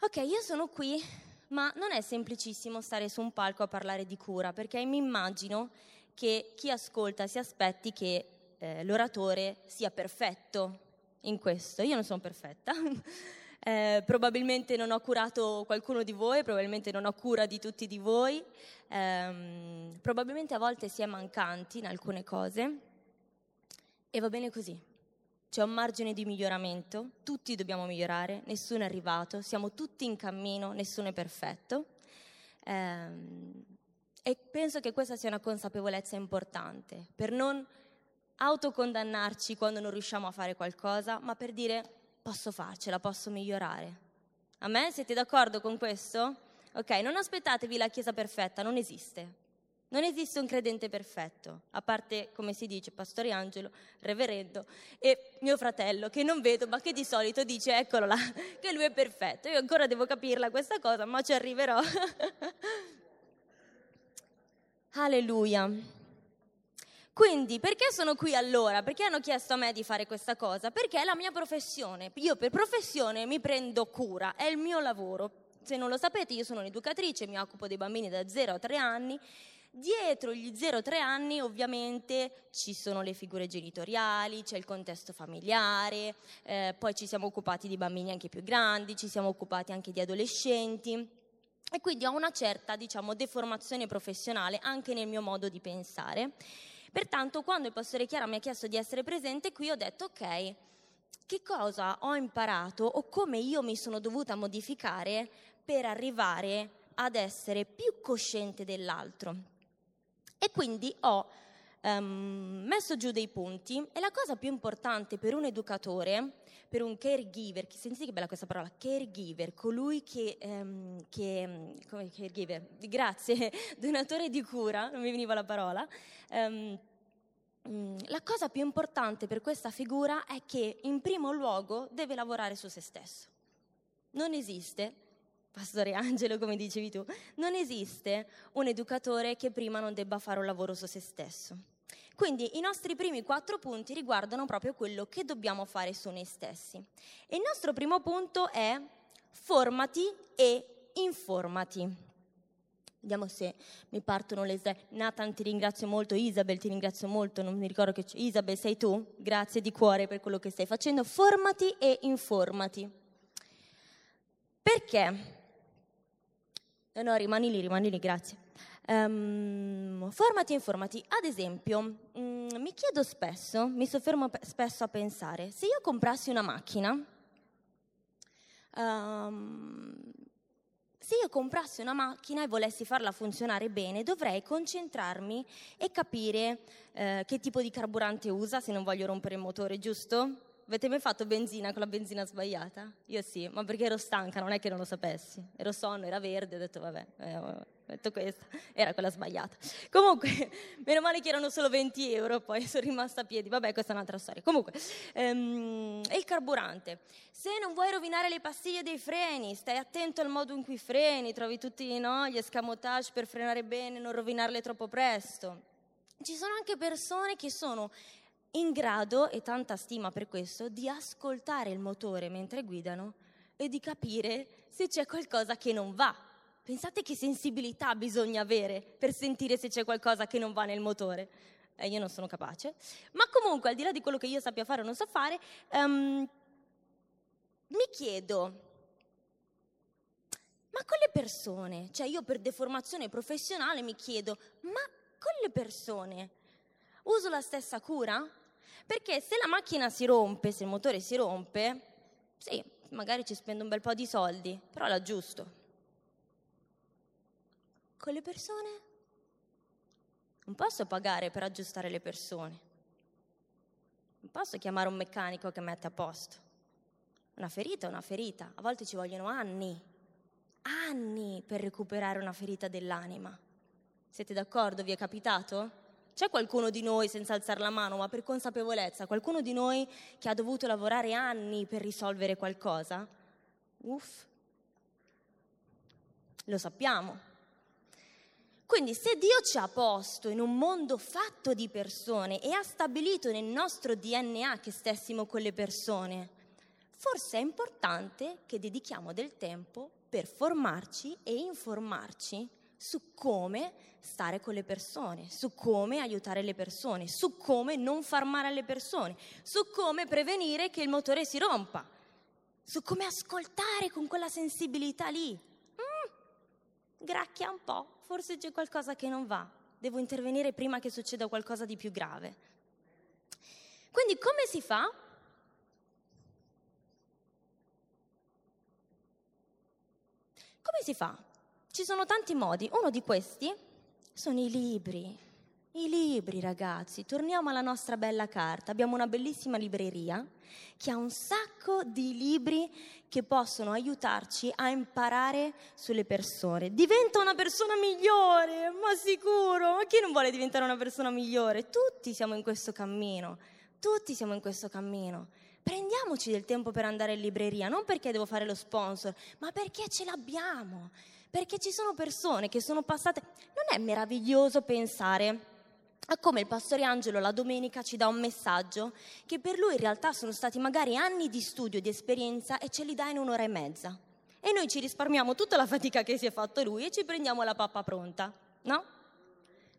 Ok, io sono qui, ma non è semplicissimo stare su un palco a parlare di cura, perché mi immagino che chi ascolta si aspetti che eh, l'oratore sia perfetto in questo. Io non sono perfetta. Eh, probabilmente non ho curato qualcuno di voi, probabilmente non ho cura di tutti di voi, eh, probabilmente a volte si è mancanti in alcune cose E va bene così. C'è un margine di miglioramento, tutti dobbiamo migliorare, nessuno è arrivato, siamo tutti in cammino, nessuno è perfetto. Ehm, e penso che questa sia una consapevolezza importante, per non autocondannarci quando non riusciamo a fare qualcosa, ma per dire posso farcela, posso migliorare. A me siete d'accordo con questo? Ok, non aspettatevi la Chiesa perfetta, non esiste. Non esiste un credente perfetto, a parte, come si dice, Pastore Angelo, Reverendo e mio fratello, che non vedo, ma che di solito dice, eccolo là, che lui è perfetto. Io ancora devo capirla questa cosa, ma ci arriverò. Alleluia. Quindi, perché sono qui allora? Perché hanno chiesto a me di fare questa cosa? Perché è la mia professione. Io per professione mi prendo cura, è il mio lavoro. Se non lo sapete, io sono un'educatrice, mi occupo dei bambini da 0 a 3 anni. Dietro gli 0-3 anni ovviamente ci sono le figure genitoriali, c'è il contesto familiare, eh, poi ci siamo occupati di bambini anche più grandi, ci siamo occupati anche di adolescenti e quindi ho una certa, diciamo, deformazione professionale anche nel mio modo di pensare. Pertanto, quando il pastore Chiara mi ha chiesto di essere presente qui, ho detto ok, che cosa ho imparato o come io mi sono dovuta modificare per arrivare ad essere più cosciente dell'altro. E quindi ho um, messo giù dei punti e la cosa più importante per un educatore, per un caregiver, sentite che bella questa parola, caregiver, colui che, um, che come caregiver, grazie, donatore di cura, non mi veniva la parola, um, la cosa più importante per questa figura è che in primo luogo deve lavorare su se stesso. Non esiste, Pastore Angelo, come dicevi tu, non esiste un educatore che prima non debba fare un lavoro su se stesso. Quindi i nostri primi quattro punti riguardano proprio quello che dobbiamo fare su noi stessi. E il nostro primo punto è formati e informati. Vediamo se mi partono le slide. Nathan ti ringrazio molto, Isabel ti ringrazio molto, non mi ricordo che c'è. Isabel sei tu? Grazie di cuore per quello che stai facendo. Formati e informati. Perché? No, no, rimani lì, rimani lì, grazie. Um, formati e informati. Ad esempio, um, mi chiedo spesso, mi soffermo spesso a pensare, se io comprassi una macchina, um, se io comprassi una macchina e volessi farla funzionare bene, dovrei concentrarmi e capire uh, che tipo di carburante usa se non voglio rompere il motore, giusto? Avete mai fatto benzina con la benzina sbagliata? Io sì, ma perché ero stanca, non è che non lo sapessi. Ero sonno, era verde, ho detto vabbè, eh, ho detto questa, era quella sbagliata. Comunque, meno male che erano solo 20 euro, poi sono rimasta a piedi, vabbè questa è un'altra storia. Comunque, ehm, il carburante. Se non vuoi rovinare le pastiglie dei freni, stai attento al modo in cui freni, trovi tutti no, gli escamotage per frenare bene, non rovinarle troppo presto. Ci sono anche persone che sono in grado, e tanta stima per questo, di ascoltare il motore mentre guidano e di capire se c'è qualcosa che non va. Pensate che sensibilità bisogna avere per sentire se c'è qualcosa che non va nel motore. Eh, io non sono capace. Ma comunque, al di là di quello che io sappia fare o non so fare, um, mi chiedo, ma con le persone, cioè io per deformazione professionale mi chiedo, ma con le persone uso la stessa cura? Perché se la macchina si rompe, se il motore si rompe, sì, magari ci spendo un bel po' di soldi, però l'aggiusto. Con le persone? Non posso pagare per aggiustare le persone. Non posso chiamare un meccanico che mette a posto. Una ferita è una ferita. A volte ci vogliono anni, anni per recuperare una ferita dell'anima. Siete d'accordo? Vi è capitato? C'è qualcuno di noi, senza alzare la mano, ma per consapevolezza, qualcuno di noi che ha dovuto lavorare anni per risolvere qualcosa? Uff, lo sappiamo. Quindi se Dio ci ha posto in un mondo fatto di persone e ha stabilito nel nostro DNA che stessimo con le persone, forse è importante che dedichiamo del tempo per formarci e informarci su come stare con le persone, su come aiutare le persone, su come non far male alle persone, su come prevenire che il motore si rompa, su come ascoltare con quella sensibilità lì. Mm, gracchia un po', forse c'è qualcosa che non va, devo intervenire prima che succeda qualcosa di più grave. Quindi come si fa? Come si fa? Ci sono tanti modi. Uno di questi sono i libri. I libri, ragazzi, torniamo alla nostra bella carta. Abbiamo una bellissima libreria che ha un sacco di libri che possono aiutarci a imparare sulle persone. Diventa una persona migliore, ma sicuro. Ma chi non vuole diventare una persona migliore? Tutti siamo in questo cammino. Tutti siamo in questo cammino. Prendiamoci del tempo per andare in libreria, non perché devo fare lo sponsor, ma perché ce l'abbiamo. Perché ci sono persone che sono passate. Non è meraviglioso pensare a come il pastore Angelo la domenica ci dà un messaggio che per lui in realtà sono stati magari anni di studio, di esperienza e ce li dà in un'ora e mezza. E noi ci risparmiamo tutta la fatica che si è fatto lui e ci prendiamo la pappa pronta, no?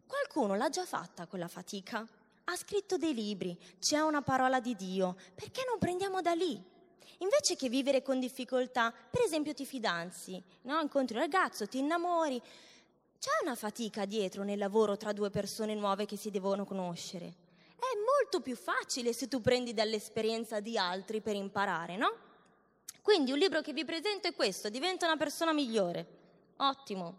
Qualcuno l'ha già fatta quella fatica, ha scritto dei libri, c'è una parola di Dio, perché non prendiamo da lì? Invece che vivere con difficoltà, per esempio ti fidanzi, no? incontri un ragazzo, ti innamori, c'è una fatica dietro nel lavoro tra due persone nuove che si devono conoscere. È molto più facile se tu prendi dall'esperienza di altri per imparare, no? Quindi un libro che vi presento è questo, Diventa una persona migliore. Ottimo.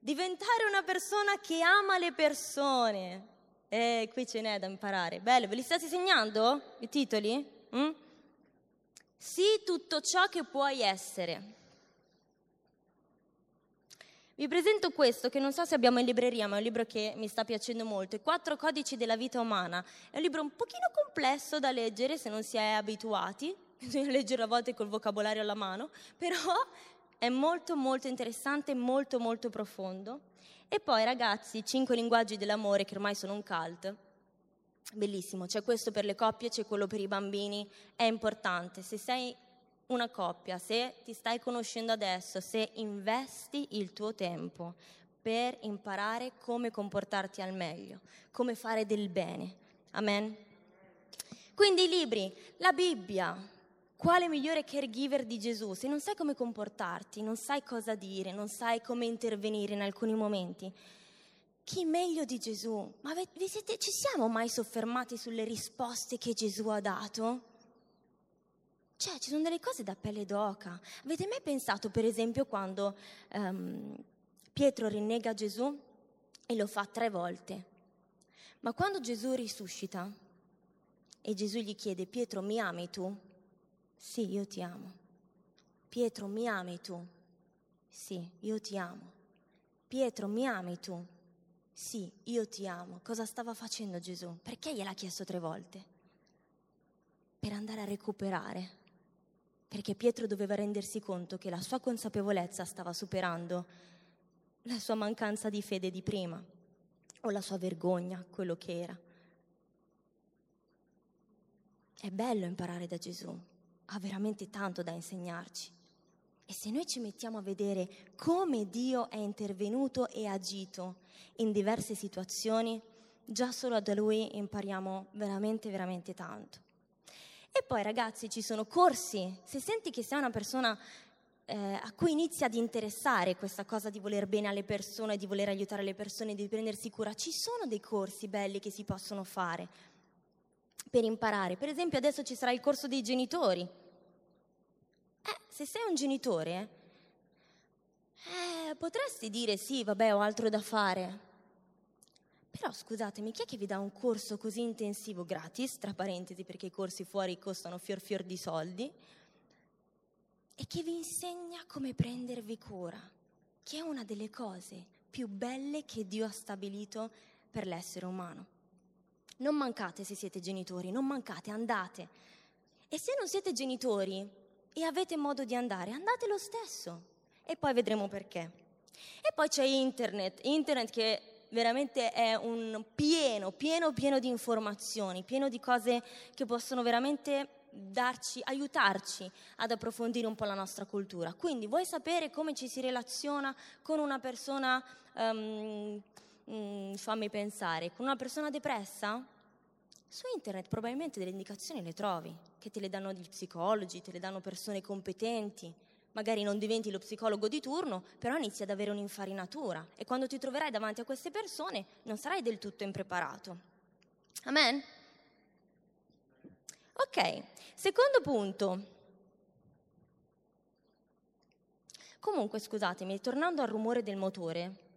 Diventare una persona che ama le persone. Eh, qui ce n'è da imparare. Bello, ve li state segnando i titoli? Mm? Sii tutto ciò che puoi essere. Vi presento questo che non so se abbiamo in libreria, ma è un libro che mi sta piacendo molto, I quattro codici della vita umana. È un libro un pochino complesso da leggere se non si è abituati, bisogna leggere a volte col vocabolario alla mano, però è molto molto interessante, molto molto profondo. E poi ragazzi, cinque linguaggi dell'amore che ormai sono un cult. Bellissimo, c'è questo per le coppie, c'è quello per i bambini, è importante. Se sei una coppia, se ti stai conoscendo adesso, se investi il tuo tempo per imparare come comportarti al meglio, come fare del bene. Amen. Quindi i libri, la Bibbia, quale migliore caregiver di Gesù? Se non sai come comportarti, non sai cosa dire, non sai come intervenire in alcuni momenti, chi meglio di Gesù? Ma vi siete, ci siamo mai soffermati sulle risposte che Gesù ha dato? Cioè, ci sono delle cose da pelle d'oca. Avete mai pensato, per esempio, quando um, Pietro rinnega Gesù e lo fa tre volte? Ma quando Gesù risuscita e Gesù gli chiede, Pietro, mi ami tu? Sì, io ti amo. Pietro, mi ami tu? Sì, io ti amo. Pietro, mi ami tu? Sì, io ti amo. Cosa stava facendo Gesù? Perché gliel'ha chiesto tre volte? Per andare a recuperare perché Pietro doveva rendersi conto che la sua consapevolezza stava superando la sua mancanza di fede di prima o la sua vergogna, quello che era. È bello imparare da Gesù, ha veramente tanto da insegnarci. E se noi ci mettiamo a vedere come Dio è intervenuto e agito in diverse situazioni, già solo da Lui impariamo veramente, veramente tanto. E poi ragazzi ci sono corsi, se senti che sei una persona eh, a cui inizia ad interessare questa cosa di voler bene alle persone, di voler aiutare le persone, di prendersi cura, ci sono dei corsi belli che si possono fare per imparare. Per esempio adesso ci sarà il corso dei genitori. Eh, se sei un genitore, eh, potresti dire sì, vabbè, ho altro da fare. Però scusatemi, chi è che vi dà un corso così intensivo gratis, tra parentesi perché i corsi fuori costano fior fior di soldi, e che vi insegna come prendervi cura, che è una delle cose più belle che Dio ha stabilito per l'essere umano. Non mancate se siete genitori, non mancate, andate. E se non siete genitori e avete modo di andare, andate lo stesso. E poi vedremo perché. E poi c'è internet, internet che veramente è un pieno, pieno, pieno di informazioni, pieno di cose che possono veramente darci, aiutarci ad approfondire un po' la nostra cultura. Quindi vuoi sapere come ci si relaziona con una persona, um, fammi pensare, con una persona depressa? Su internet probabilmente delle indicazioni le trovi, che te le danno gli psicologi, te le danno persone competenti magari non diventi lo psicologo di turno, però inizi ad avere un'infarinatura e quando ti troverai davanti a queste persone non sarai del tutto impreparato. Amen? Ok, secondo punto. Comunque, scusatemi, tornando al rumore del motore,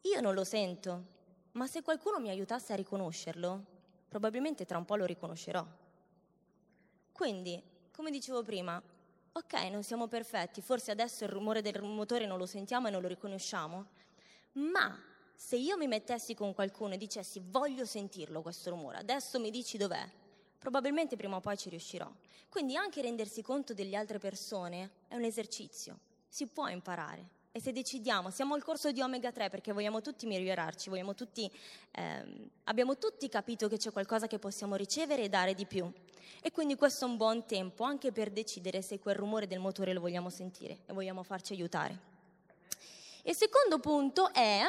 io non lo sento, ma se qualcuno mi aiutasse a riconoscerlo, probabilmente tra un po' lo riconoscerò. Quindi, come dicevo prima, ok, non siamo perfetti, forse adesso il rumore del motore non lo sentiamo e non lo riconosciamo, ma se io mi mettessi con qualcuno e dicessi voglio sentirlo questo rumore, adesso mi dici dov'è, probabilmente prima o poi ci riuscirò. Quindi anche rendersi conto delle altre persone è un esercizio, si può imparare. E se decidiamo, siamo al corso di Omega 3 perché vogliamo tutti migliorarci, vogliamo tutti, ehm, abbiamo tutti capito che c'è qualcosa che possiamo ricevere e dare di più. E quindi questo è un buon tempo anche per decidere se quel rumore del motore lo vogliamo sentire e vogliamo farci aiutare. Il secondo punto è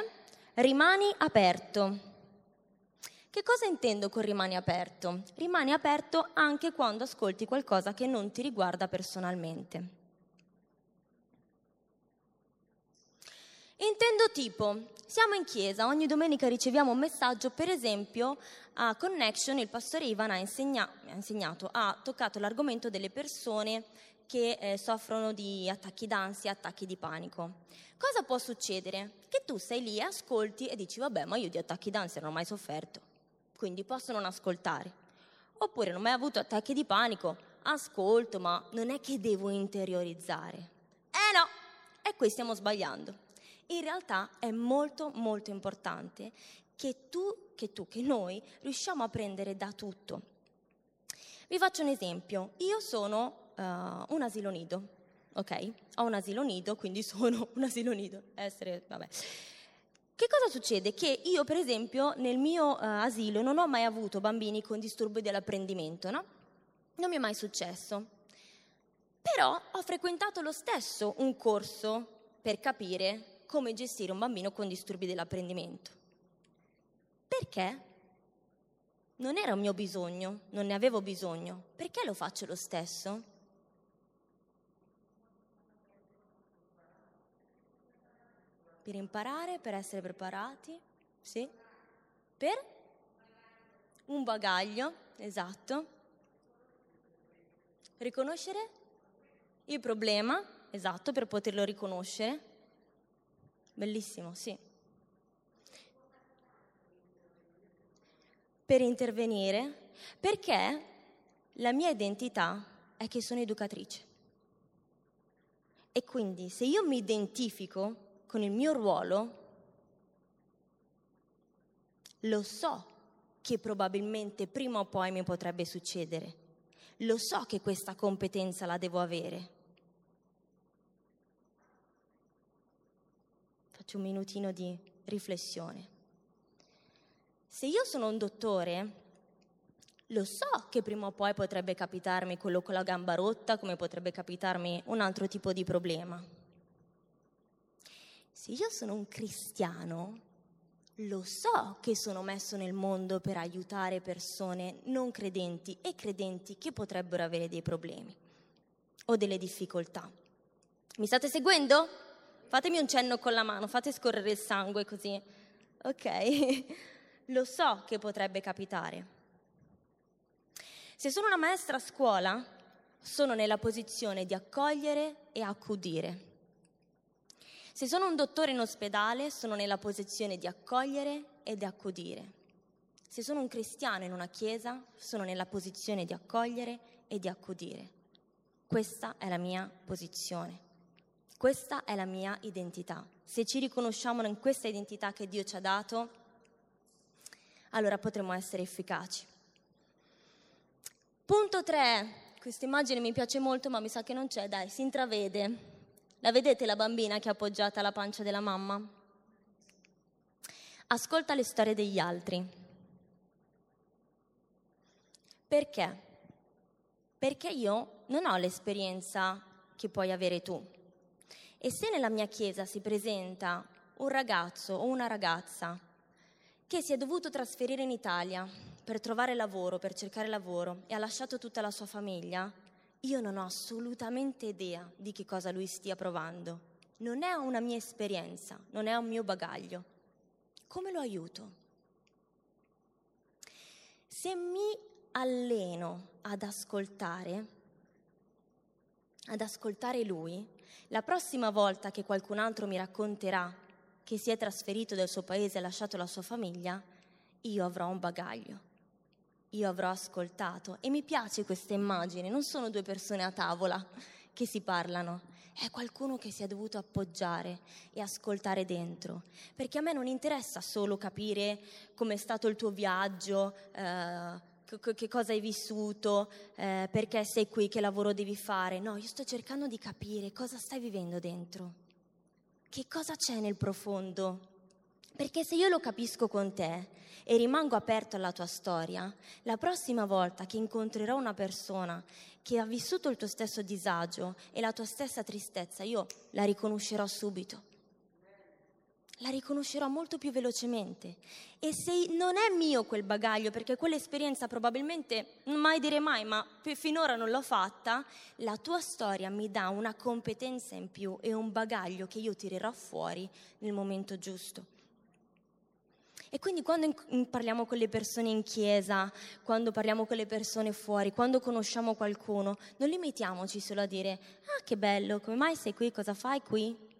rimani aperto. Che cosa intendo con rimani aperto? Rimani aperto anche quando ascolti qualcosa che non ti riguarda personalmente. Intendo tipo, siamo in chiesa, ogni domenica riceviamo un messaggio, per esempio a Connection il pastore Ivan ha, insegna- ha insegnato, ha toccato l'argomento delle persone che eh, soffrono di attacchi d'ansia, attacchi di panico. Cosa può succedere? Che tu sei lì, ascolti e dici vabbè ma io di attacchi d'ansia non ho mai sofferto quindi posso non ascoltare. Oppure non ho mai avuto attacchi di panico, ascolto, ma non è che devo interiorizzare. Eh no, e qui stiamo sbagliando. In realtà è molto molto importante che tu, che tu, che noi riusciamo a prendere da tutto. Vi faccio un esempio. Io sono uh, un asilo nido, ok? Ho un asilo nido, quindi sono un asilo nido. Essere, vabbè. Che cosa succede? Che io, per esempio, nel mio uh, asilo non ho mai avuto bambini con disturbi dell'apprendimento, no? Non mi è mai successo. Però ho frequentato lo stesso un corso per capire come gestire un bambino con disturbi dell'apprendimento. Perché? Non era un mio bisogno, non ne avevo bisogno. Perché lo faccio lo stesso? Per imparare, per essere preparati, sì. Per un bagaglio, esatto. Riconoscere il problema, esatto, per poterlo riconoscere. Bellissimo, sì. Per intervenire, perché la mia identità è che sono educatrice. E quindi se io mi identifico con il mio ruolo, lo so che probabilmente prima o poi mi potrebbe succedere. Lo so che questa competenza la devo avere. Faccio un minutino di riflessione. Se io sono un dottore, lo so che prima o poi potrebbe capitarmi quello con la gamba rotta, come potrebbe capitarmi un altro tipo di problema. Se io sono un cristiano, lo so che sono messo nel mondo per aiutare persone non credenti e credenti che potrebbero avere dei problemi o delle difficoltà. Mi state seguendo? Fatemi un cenno con la mano, fate scorrere il sangue così. Ok, lo so che potrebbe capitare. Se sono una maestra a scuola, sono nella posizione di accogliere e accudire se sono un dottore in ospedale, sono nella posizione di accogliere e di accudire. Se sono un cristiano in una chiesa, sono nella posizione di accogliere e di accudire. Questa è la mia posizione. Questa è la mia identità. Se ci riconosciamo in questa identità che Dio ci ha dato, allora potremo essere efficaci. Punto 3. Questa immagine mi piace molto, ma mi sa che non c'è, dai, si intravede. La vedete la bambina che è appoggiata alla pancia della mamma? Ascolta le storie degli altri. Perché? Perché io non ho l'esperienza che puoi avere tu. E se nella mia chiesa si presenta un ragazzo o una ragazza che si è dovuto trasferire in Italia per trovare lavoro, per cercare lavoro e ha lasciato tutta la sua famiglia, io non ho assolutamente idea di che cosa lui stia provando. Non è una mia esperienza, non è un mio bagaglio. Come lo aiuto? Se mi alleno ad ascoltare, ad ascoltare lui, la prossima volta che qualcun altro mi racconterà che si è trasferito dal suo paese e ha lasciato la sua famiglia, io avrò un bagaglio. Io avrò ascoltato. E mi piace questa immagine, non sono due persone a tavola che si parlano, è qualcuno che si è dovuto appoggiare e ascoltare dentro, perché a me non interessa solo capire com'è stato il tuo viaggio, eh, che cosa hai vissuto, eh, perché sei qui, che lavoro devi fare, no, io sto cercando di capire cosa stai vivendo dentro, che cosa c'è nel profondo, perché se io lo capisco con te e rimango aperto alla tua storia, la prossima volta che incontrerò una persona che ha vissuto il tuo stesso disagio e la tua stessa tristezza, io la riconoscerò subito. La riconoscerò molto più velocemente. E se non è mio quel bagaglio, perché quell'esperienza probabilmente mai dire mai, ma finora non l'ho fatta, la tua storia mi dà una competenza in più e un bagaglio che io tirerò fuori nel momento giusto. E quindi quando parliamo con le persone in chiesa, quando parliamo con le persone fuori, quando conosciamo qualcuno, non limitiamoci solo a dire, ah che bello, come mai sei qui, cosa fai qui?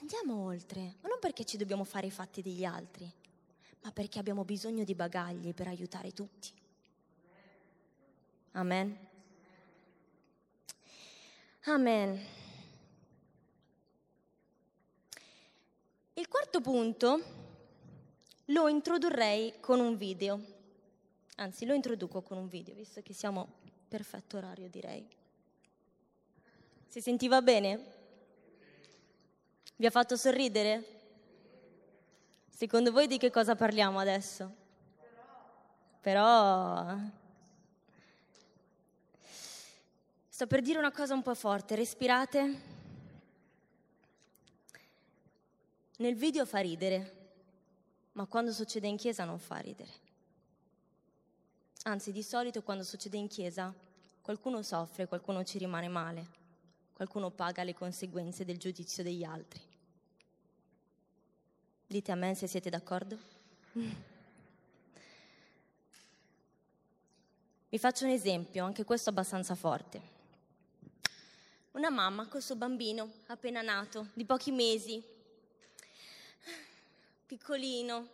Andiamo oltre, ma non perché ci dobbiamo fare i fatti degli altri, ma perché abbiamo bisogno di bagagli per aiutare tutti. Amen. Amen. Il quarto punto lo introdurrei con un video. Anzi, lo introduco con un video, visto che siamo perfetto orario, direi. Si sentiva bene? Vi ha fatto sorridere? Secondo voi di che cosa parliamo adesso? Però... Sto per dire una cosa un po' forte, respirate. Nel video fa ridere, ma quando succede in chiesa non fa ridere. Anzi, di solito quando succede in chiesa qualcuno soffre, qualcuno ci rimane male, qualcuno paga le conseguenze del giudizio degli altri. Dite a me se siete d'accordo. Vi faccio un esempio, anche questo abbastanza forte. Una mamma col suo bambino appena nato, di pochi mesi, piccolino.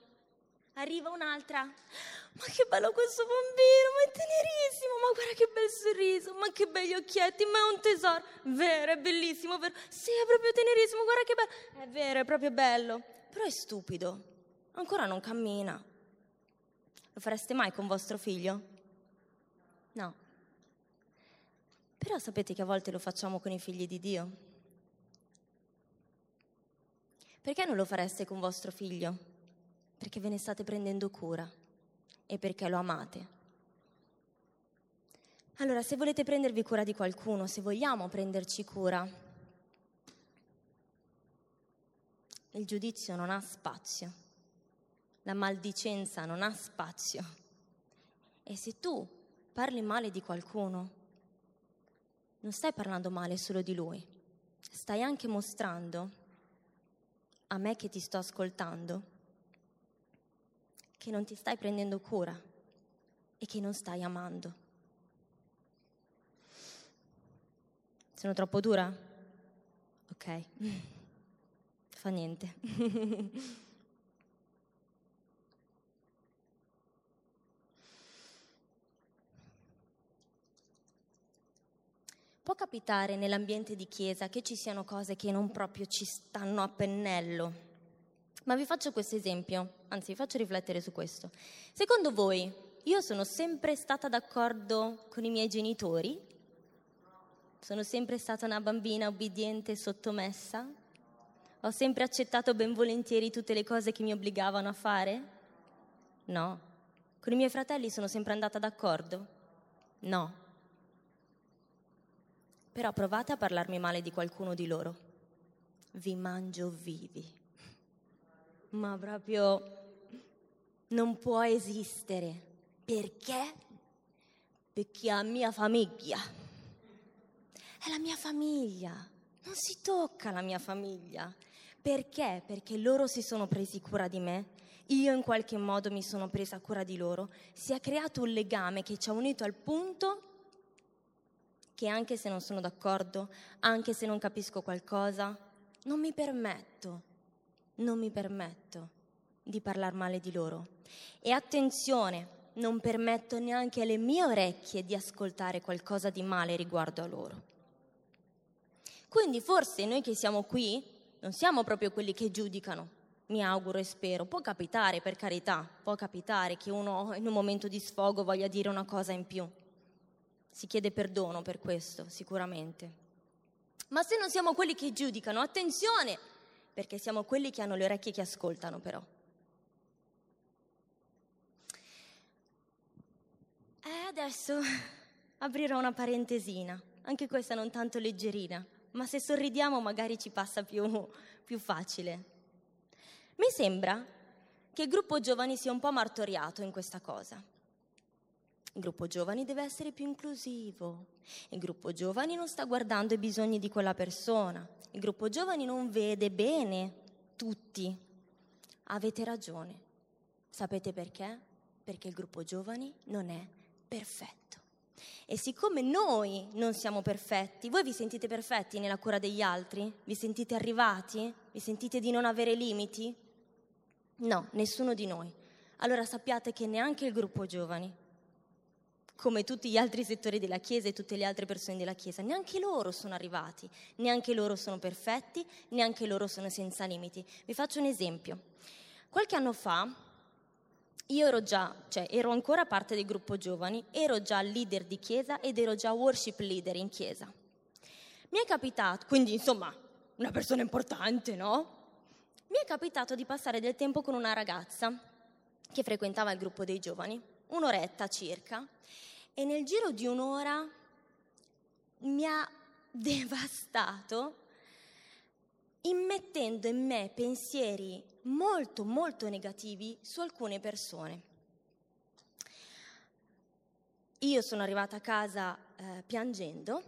Arriva un'altra. Ma che bello questo bambino, ma è tenerissimo, ma guarda che bel sorriso, ma che begli occhietti, ma è un tesoro. Vero, è bellissimo, vero? Sì, è proprio tenerissimo, guarda che bello. È vero, è proprio bello. Però è stupido, ancora non cammina. Lo fareste mai con vostro figlio? No. Però sapete che a volte lo facciamo con i figli di Dio? Perché non lo fareste con vostro figlio? Perché ve ne state prendendo cura e perché lo amate. Allora, se volete prendervi cura di qualcuno, se vogliamo prenderci cura, il giudizio non ha spazio, la maldicenza non ha spazio. E se tu parli male di qualcuno, non stai parlando male solo di lui, stai anche mostrando a me che ti sto ascoltando che non ti stai prendendo cura e che non stai amando. Sono troppo dura? Ok, fa niente. Può capitare nell'ambiente di chiesa che ci siano cose che non proprio ci stanno a pennello. Ma vi faccio questo esempio, anzi vi faccio riflettere su questo. Secondo voi, io sono sempre stata d'accordo con i miei genitori? Sono sempre stata una bambina obbediente e sottomessa? Ho sempre accettato ben volentieri tutte le cose che mi obbligavano a fare? No. Con i miei fratelli sono sempre andata d'accordo? No. Però provate a parlarmi male di qualcuno di loro. Vi mangio vivi. Ma proprio non può esistere. Perché? Perché è la mia famiglia. È la mia famiglia. Non si tocca la mia famiglia. Perché? Perché loro si sono presi cura di me, io in qualche modo mi sono presa cura di loro, si è creato un legame che ci ha unito al punto che anche se non sono d'accordo, anche se non capisco qualcosa, non mi permetto, non mi permetto di parlare male di loro. E attenzione, non permetto neanche alle mie orecchie di ascoltare qualcosa di male riguardo a loro. Quindi forse noi che siamo qui non siamo proprio quelli che giudicano, mi auguro e spero. Può capitare, per carità, può capitare che uno in un momento di sfogo voglia dire una cosa in più. Si chiede perdono per questo, sicuramente. Ma se non siamo quelli che giudicano, attenzione, perché siamo quelli che hanno le orecchie che ascoltano però. E adesso aprirò una parentesina, anche questa non tanto leggerina, ma se sorridiamo magari ci passa più, più facile. Mi sembra che il gruppo giovani sia un po' martoriato in questa cosa. Il gruppo giovani deve essere più inclusivo. Il gruppo giovani non sta guardando i bisogni di quella persona. Il gruppo giovani non vede bene tutti. Avete ragione. Sapete perché? Perché il gruppo giovani non è perfetto. E siccome noi non siamo perfetti, voi vi sentite perfetti nella cura degli altri? Vi sentite arrivati? Vi sentite di non avere limiti? No, nessuno di noi. Allora sappiate che neanche il gruppo giovani, come tutti gli altri settori della Chiesa e tutte le altre persone della Chiesa, neanche loro sono arrivati, neanche loro sono perfetti, neanche loro sono senza limiti. Vi faccio un esempio. Qualche anno fa io ero già, cioè ero ancora parte del gruppo giovani, ero già leader di chiesa ed ero già worship leader in chiesa. Mi è capitato, quindi insomma, una persona importante, no? Mi è capitato di passare del tempo con una ragazza che frequentava il gruppo dei giovani, un'oretta circa, e nel giro di un'ora mi ha devastato immettendo in me pensieri molto molto negativi su alcune persone. Io sono arrivata a casa eh, piangendo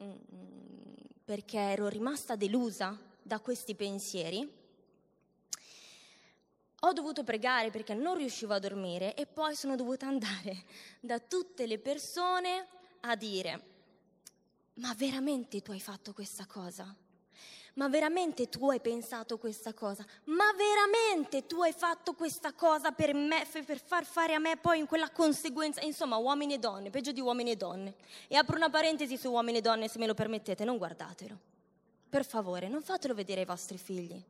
mm, mm, perché ero rimasta delusa da questi pensieri. Ho dovuto pregare perché non riuscivo a dormire e poi sono dovuta andare da tutte le persone a dire, ma veramente tu hai fatto questa cosa? Ma veramente tu hai pensato questa cosa? Ma veramente tu hai fatto questa cosa per me, per far fare a me poi in quella conseguenza? Insomma, uomini e donne, peggio di uomini e donne. E apro una parentesi su uomini e donne, se me lo permettete, non guardatelo. Per favore, non fatelo vedere ai vostri figli.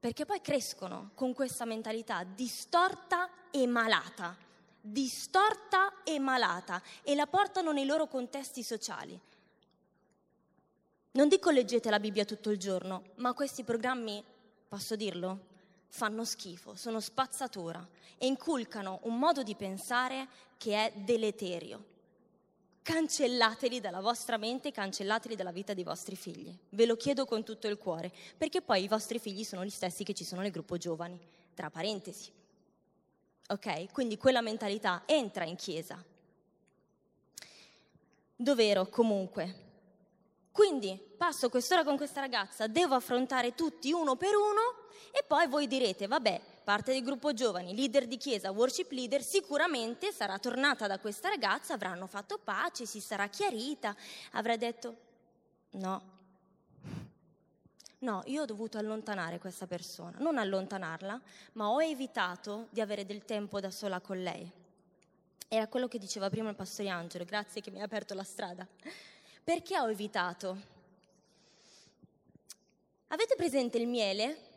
Perché poi crescono con questa mentalità distorta e malata. Distorta e malata e la portano nei loro contesti sociali. Non dico leggete la Bibbia tutto il giorno, ma questi programmi, posso dirlo, fanno schifo, sono spazzatura e inculcano un modo di pensare che è deleterio. Cancellateli dalla vostra mente, cancellateli dalla vita dei vostri figli. Ve lo chiedo con tutto il cuore, perché poi i vostri figli sono gli stessi che ci sono nel gruppo giovani, tra parentesi. Ok? Quindi quella mentalità entra in chiesa. Dov'ero comunque? Quindi passo quest'ora con questa ragazza, devo affrontare tutti uno per uno e poi voi direte, vabbè, parte del gruppo giovani, leader di chiesa, worship leader, sicuramente sarà tornata da questa ragazza, avranno fatto pace, si sarà chiarita, avrà detto no. No, io ho dovuto allontanare questa persona, non allontanarla, ma ho evitato di avere del tempo da sola con lei. Era quello che diceva prima il pastore Angelo, grazie che mi ha aperto la strada. Perché ho evitato? Avete presente il miele?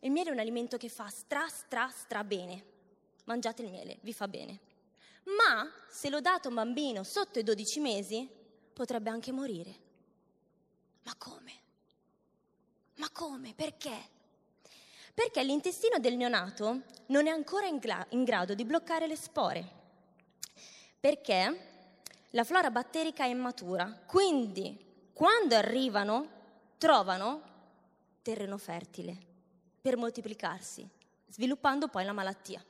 Il miele è un alimento che fa stra, stra, stra bene. Mangiate il miele, vi fa bene. Ma se lo date a un bambino sotto i 12 mesi, potrebbe anche morire. Ma come? Ma come? Perché? Perché l'intestino del neonato non è ancora in, gra- in grado di bloccare le spore. Perché la flora batterica è immatura, quindi quando arrivano trovano terreno fertile per moltiplicarsi, sviluppando poi la malattia.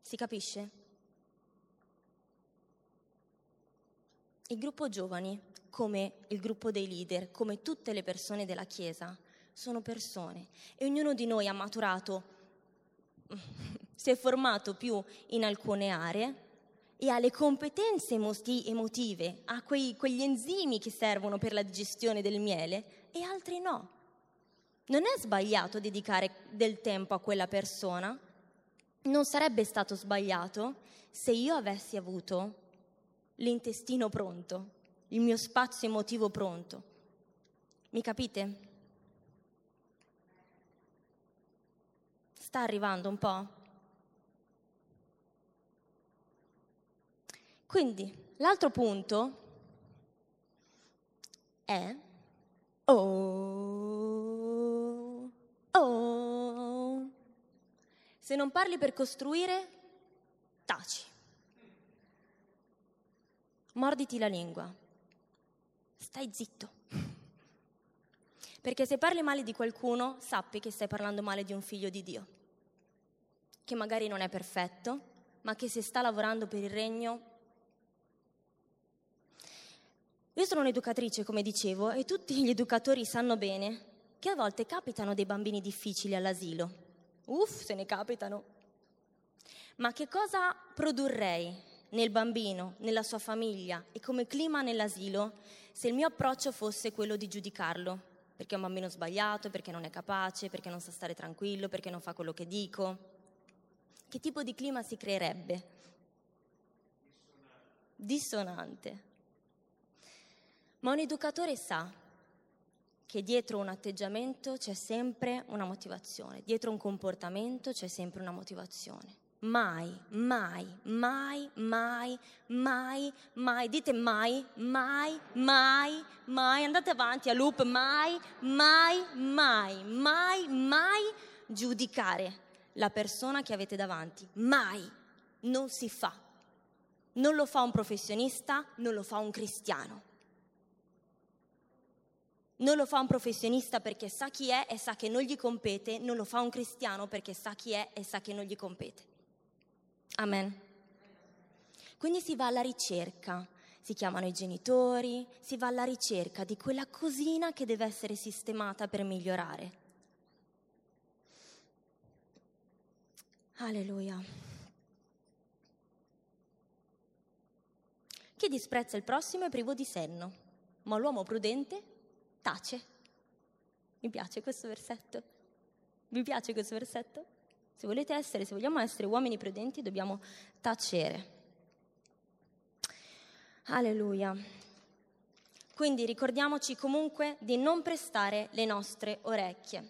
Si capisce? il gruppo giovani, come il gruppo dei leader, come tutte le persone della Chiesa, sono persone e ognuno di noi ha maturato, si è formato più in alcune aree e ha le competenze emotive, ha quei, quegli enzimi che servono per la digestione del miele e altri no. Non è sbagliato dedicare del tempo a quella persona, non sarebbe stato sbagliato se io avessi avuto l'intestino pronto, il mio spazio emotivo pronto. Mi capite? Sta arrivando un po'? Quindi, l'altro punto è oh, oh. Se non parli per costruire, taci. Morditi la lingua. Stai zitto. Perché se parli male di qualcuno, sappi che stai parlando male di un figlio di Dio, che magari non è perfetto, ma che se sta lavorando per il regno... Io sono un'educatrice, come dicevo, e tutti gli educatori sanno bene che a volte capitano dei bambini difficili all'asilo. Uff, se ne capitano. Ma che cosa produrrei nel bambino, nella sua famiglia e come clima nell'asilo se il mio approccio fosse quello di giudicarlo? Perché è un bambino sbagliato, perché non è capace, perché non sa stare tranquillo, perché non fa quello che dico. Che tipo di clima si creerebbe? Dissonante. Ma un educatore sa che dietro un atteggiamento c'è sempre una motivazione, dietro un comportamento c'è sempre una motivazione. Mai, mai, mai, mai, mai, mai, dite mai, mai, mai, mai, andate avanti a loop, mai, mai, mai, mai, mai giudicare la persona che avete davanti. Mai, non si fa. Non lo fa un professionista, non lo fa un cristiano. Non lo fa un professionista perché sa chi è e sa che non gli compete, non lo fa un cristiano perché sa chi è e sa che non gli compete. Amen. Quindi si va alla ricerca, si chiamano i genitori, si va alla ricerca di quella cosina che deve essere sistemata per migliorare. Alleluia. Chi disprezza il prossimo è privo di senno, ma l'uomo prudente tace. Mi piace questo versetto? Vi piace questo versetto? Se volete essere, se vogliamo essere uomini prudenti, dobbiamo tacere. Alleluia. Quindi ricordiamoci comunque di non prestare le nostre orecchie.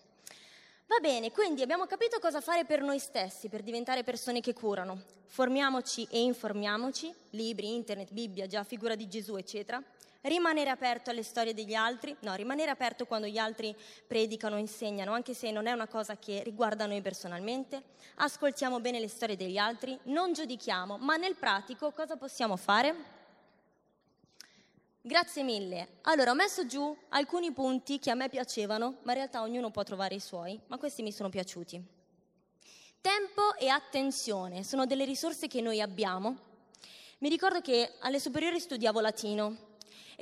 Va bene, quindi abbiamo capito cosa fare per noi stessi, per diventare persone che curano. Formiamoci e informiamoci, libri, internet, Bibbia, già figura di Gesù, eccetera rimanere aperto alle storie degli altri, no, rimanere aperto quando gli altri predicano, insegnano, anche se non è una cosa che riguarda noi personalmente, ascoltiamo bene le storie degli altri, non giudichiamo, ma nel pratico cosa possiamo fare? Grazie mille. Allora, ho messo giù alcuni punti che a me piacevano, ma in realtà ognuno può trovare i suoi, ma questi mi sono piaciuti. Tempo e attenzione sono delle risorse che noi abbiamo. Mi ricordo che alle superiori studiavo latino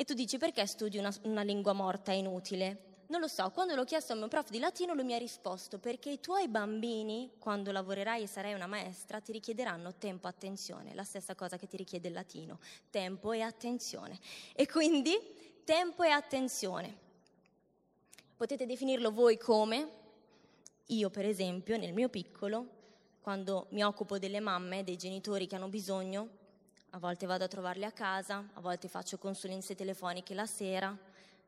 e tu dici perché studi una, una lingua morta, è inutile? Non lo so, quando l'ho chiesto al mio prof di latino lui mi ha risposto perché i tuoi bambini, quando lavorerai e sarai una maestra, ti richiederanno tempo e attenzione, la stessa cosa che ti richiede il latino, tempo e attenzione. E quindi tempo e attenzione. Potete definirlo voi come? Io per esempio, nel mio piccolo, quando mi occupo delle mamme, dei genitori che hanno bisogno, a volte vado a trovarli a casa, a volte faccio consulenze telefoniche la sera.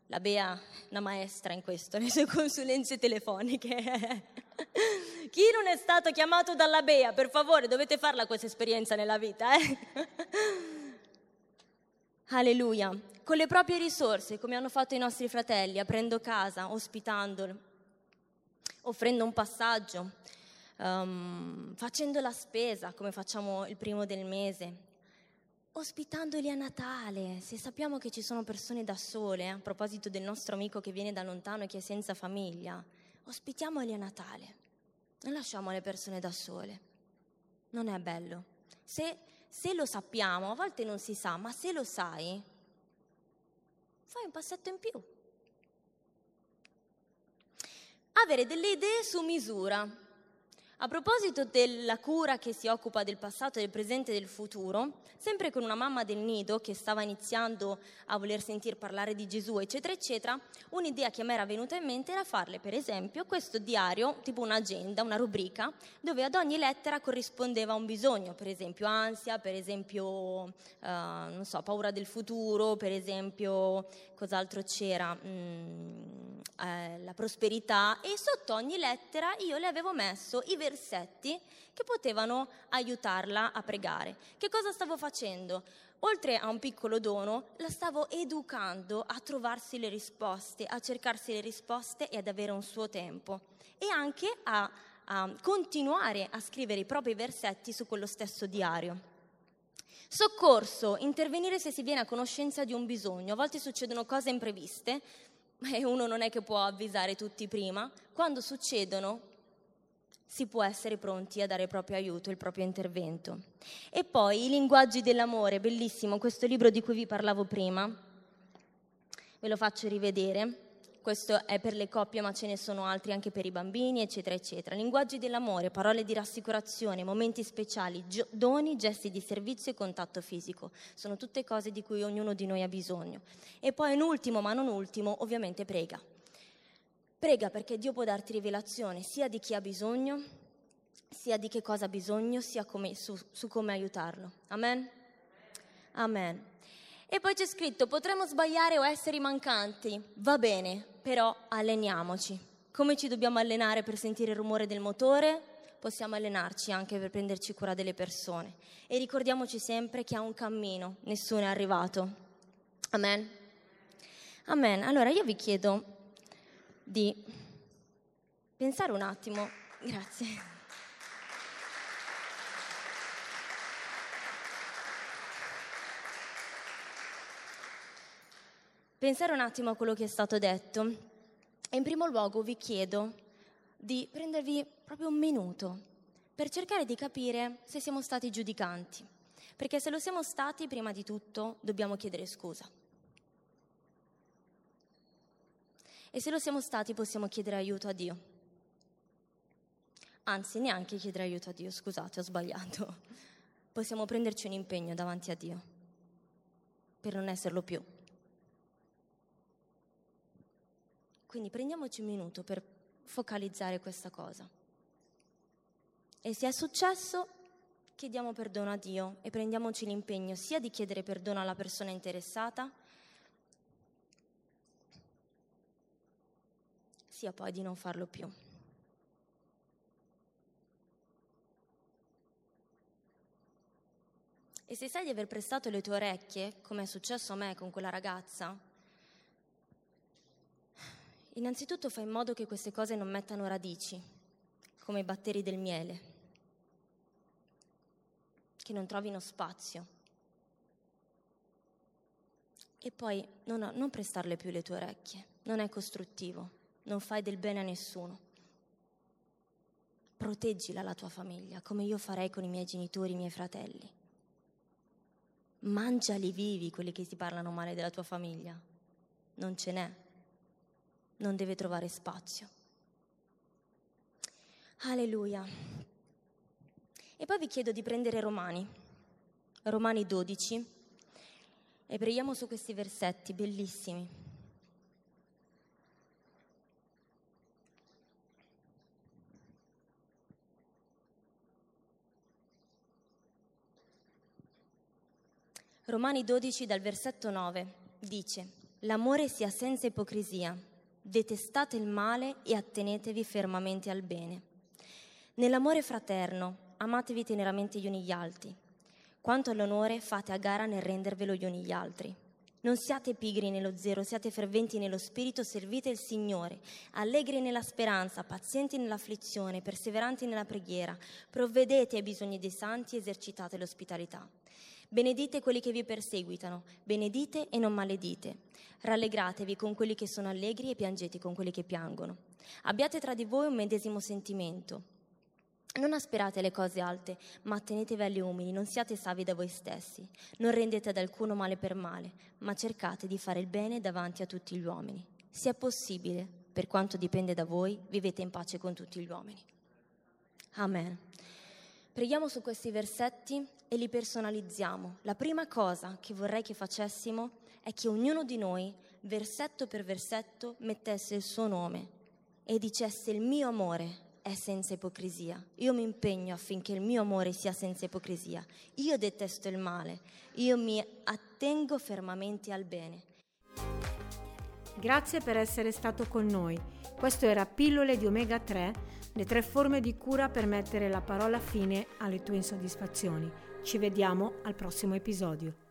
La Bea è una maestra in questo, le sue consulenze telefoniche. Chi non è stato chiamato dalla Bea, per favore, dovete farla questa esperienza nella vita. Eh? Alleluia. Con le proprie risorse, come hanno fatto i nostri fratelli, aprendo casa, ospitandolo, offrendo un passaggio, um, facendo la spesa, come facciamo il primo del mese, ospitandoli a Natale, se sappiamo che ci sono persone da sole, a proposito del nostro amico che viene da lontano e che è senza famiglia, ospitiamoli a Natale, non lasciamo le persone da sole, non è bello. Se, se lo sappiamo, a volte non si sa, ma se lo sai, fai un passetto in più. Avere delle idee su misura. A proposito della cura che si occupa del passato, del presente e del futuro, sempre con una mamma del nido che stava iniziando a voler sentir parlare di Gesù, eccetera, eccetera, un'idea che a me era venuta in mente era farle, per esempio, questo diario, tipo un'agenda, una rubrica, dove ad ogni lettera corrispondeva un bisogno, per esempio ansia, per esempio, non so, paura del futuro, per esempio, cos'altro c'era? Mm, eh, la prosperità e sotto ogni lettera io le avevo messo i versetti che potevano aiutarla a pregare. Che cosa stavo facendo? Oltre a un piccolo dono, la stavo educando a trovarsi le risposte, a cercarsi le risposte e ad avere un suo tempo e anche a, a continuare a scrivere i propri versetti su quello stesso diario. Soccorso, intervenire se si viene a conoscenza di un bisogno. A volte succedono cose impreviste e uno non è che può avvisare tutti prima. Quando succedono si può essere pronti a dare il proprio aiuto, il proprio intervento. E poi i linguaggi dell'amore, bellissimo, questo libro di cui vi parlavo prima, ve lo faccio rivedere. Questo è per le coppie, ma ce ne sono altri anche per i bambini, eccetera, eccetera. Linguaggi dell'amore, parole di rassicurazione, momenti speciali, gio- doni, gesti di servizio e contatto fisico. Sono tutte cose di cui ognuno di noi ha bisogno. E poi, in ultimo, ma non ultimo, ovviamente prega. Prega perché Dio può darti rivelazione sia di chi ha bisogno, sia di che cosa ha bisogno, sia come, su, su come aiutarlo. Amen? Amen. E poi c'è scritto, potremmo sbagliare o essere mancanti, va bene, però alleniamoci. Come ci dobbiamo allenare per sentire il rumore del motore? Possiamo allenarci anche per prenderci cura delle persone. E ricordiamoci sempre che ha un cammino, nessuno è arrivato. Amen. Amen. Allora io vi chiedo di pensare un attimo, grazie. Pensare un attimo a quello che è stato detto in primo luogo vi chiedo di prendervi proprio un minuto per cercare di capire se siamo stati giudicanti, perché se lo siamo stati, prima di tutto dobbiamo chiedere scusa. E se lo siamo stati possiamo chiedere aiuto a Dio. Anzi, neanche chiedere aiuto a Dio, scusate, ho sbagliato. Possiamo prenderci un impegno davanti a Dio per non esserlo più. Quindi prendiamoci un minuto per focalizzare questa cosa. E se è successo, chiediamo perdono a Dio e prendiamoci l'impegno sia di chiedere perdono alla persona interessata, sia poi di non farlo più. E se sai di aver prestato le tue orecchie, come è successo a me con quella ragazza, innanzitutto fai in modo che queste cose non mettano radici, come i batteri del miele, che non trovino spazio. E poi non, non prestarle più le tue orecchie, non è costruttivo non fai del bene a nessuno. Proteggila la tua famiglia, come io farei con i miei genitori, i miei fratelli. Mangiali vivi quelli che ti parlano male della tua famiglia. Non ce n'è. Non deve trovare spazio. Alleluia. E poi vi chiedo di prendere Romani, Romani 12, e preghiamo su questi versetti bellissimi. Romani 12 dal versetto 9 dice, L'amore sia senza ipocrisia, detestate il male e attenetevi fermamente al bene. Nell'amore fraterno, amatevi teneramente gli uni gli altri. Quanto all'onore, fate a gara nel rendervelo gli uni gli altri. Non siate pigri nello zero, siate ferventi nello spirito, servite il Signore, allegri nella speranza, pazienti nell'afflizione, perseveranti nella preghiera, provvedete ai bisogni dei santi, esercitate l'ospitalità. Benedite quelli che vi perseguitano, benedite e non maledite. Rallegratevi con quelli che sono allegri e piangete con quelli che piangono. Abbiate tra di voi un medesimo sentimento. Non aspirate le cose alte, ma tenetevi umili, non siate savi da voi stessi. Non rendete ad alcuno male per male, ma cercate di fare il bene davanti a tutti gli uomini. Se è possibile, per quanto dipende da voi, vivete in pace con tutti gli uomini. Amen. Preghiamo su questi versetti e li personalizziamo. La prima cosa che vorrei che facessimo è che ognuno di noi, versetto per versetto, mettesse il suo nome e dicesse il mio amore è senza ipocrisia. Io mi impegno affinché il mio amore sia senza ipocrisia. Io detesto il male, io mi attengo fermamente al bene. Grazie per essere stato con noi. Questo era Pillole di Omega 3, le tre forme di cura per mettere la parola fine alle tue insoddisfazioni. Ci vediamo al prossimo episodio.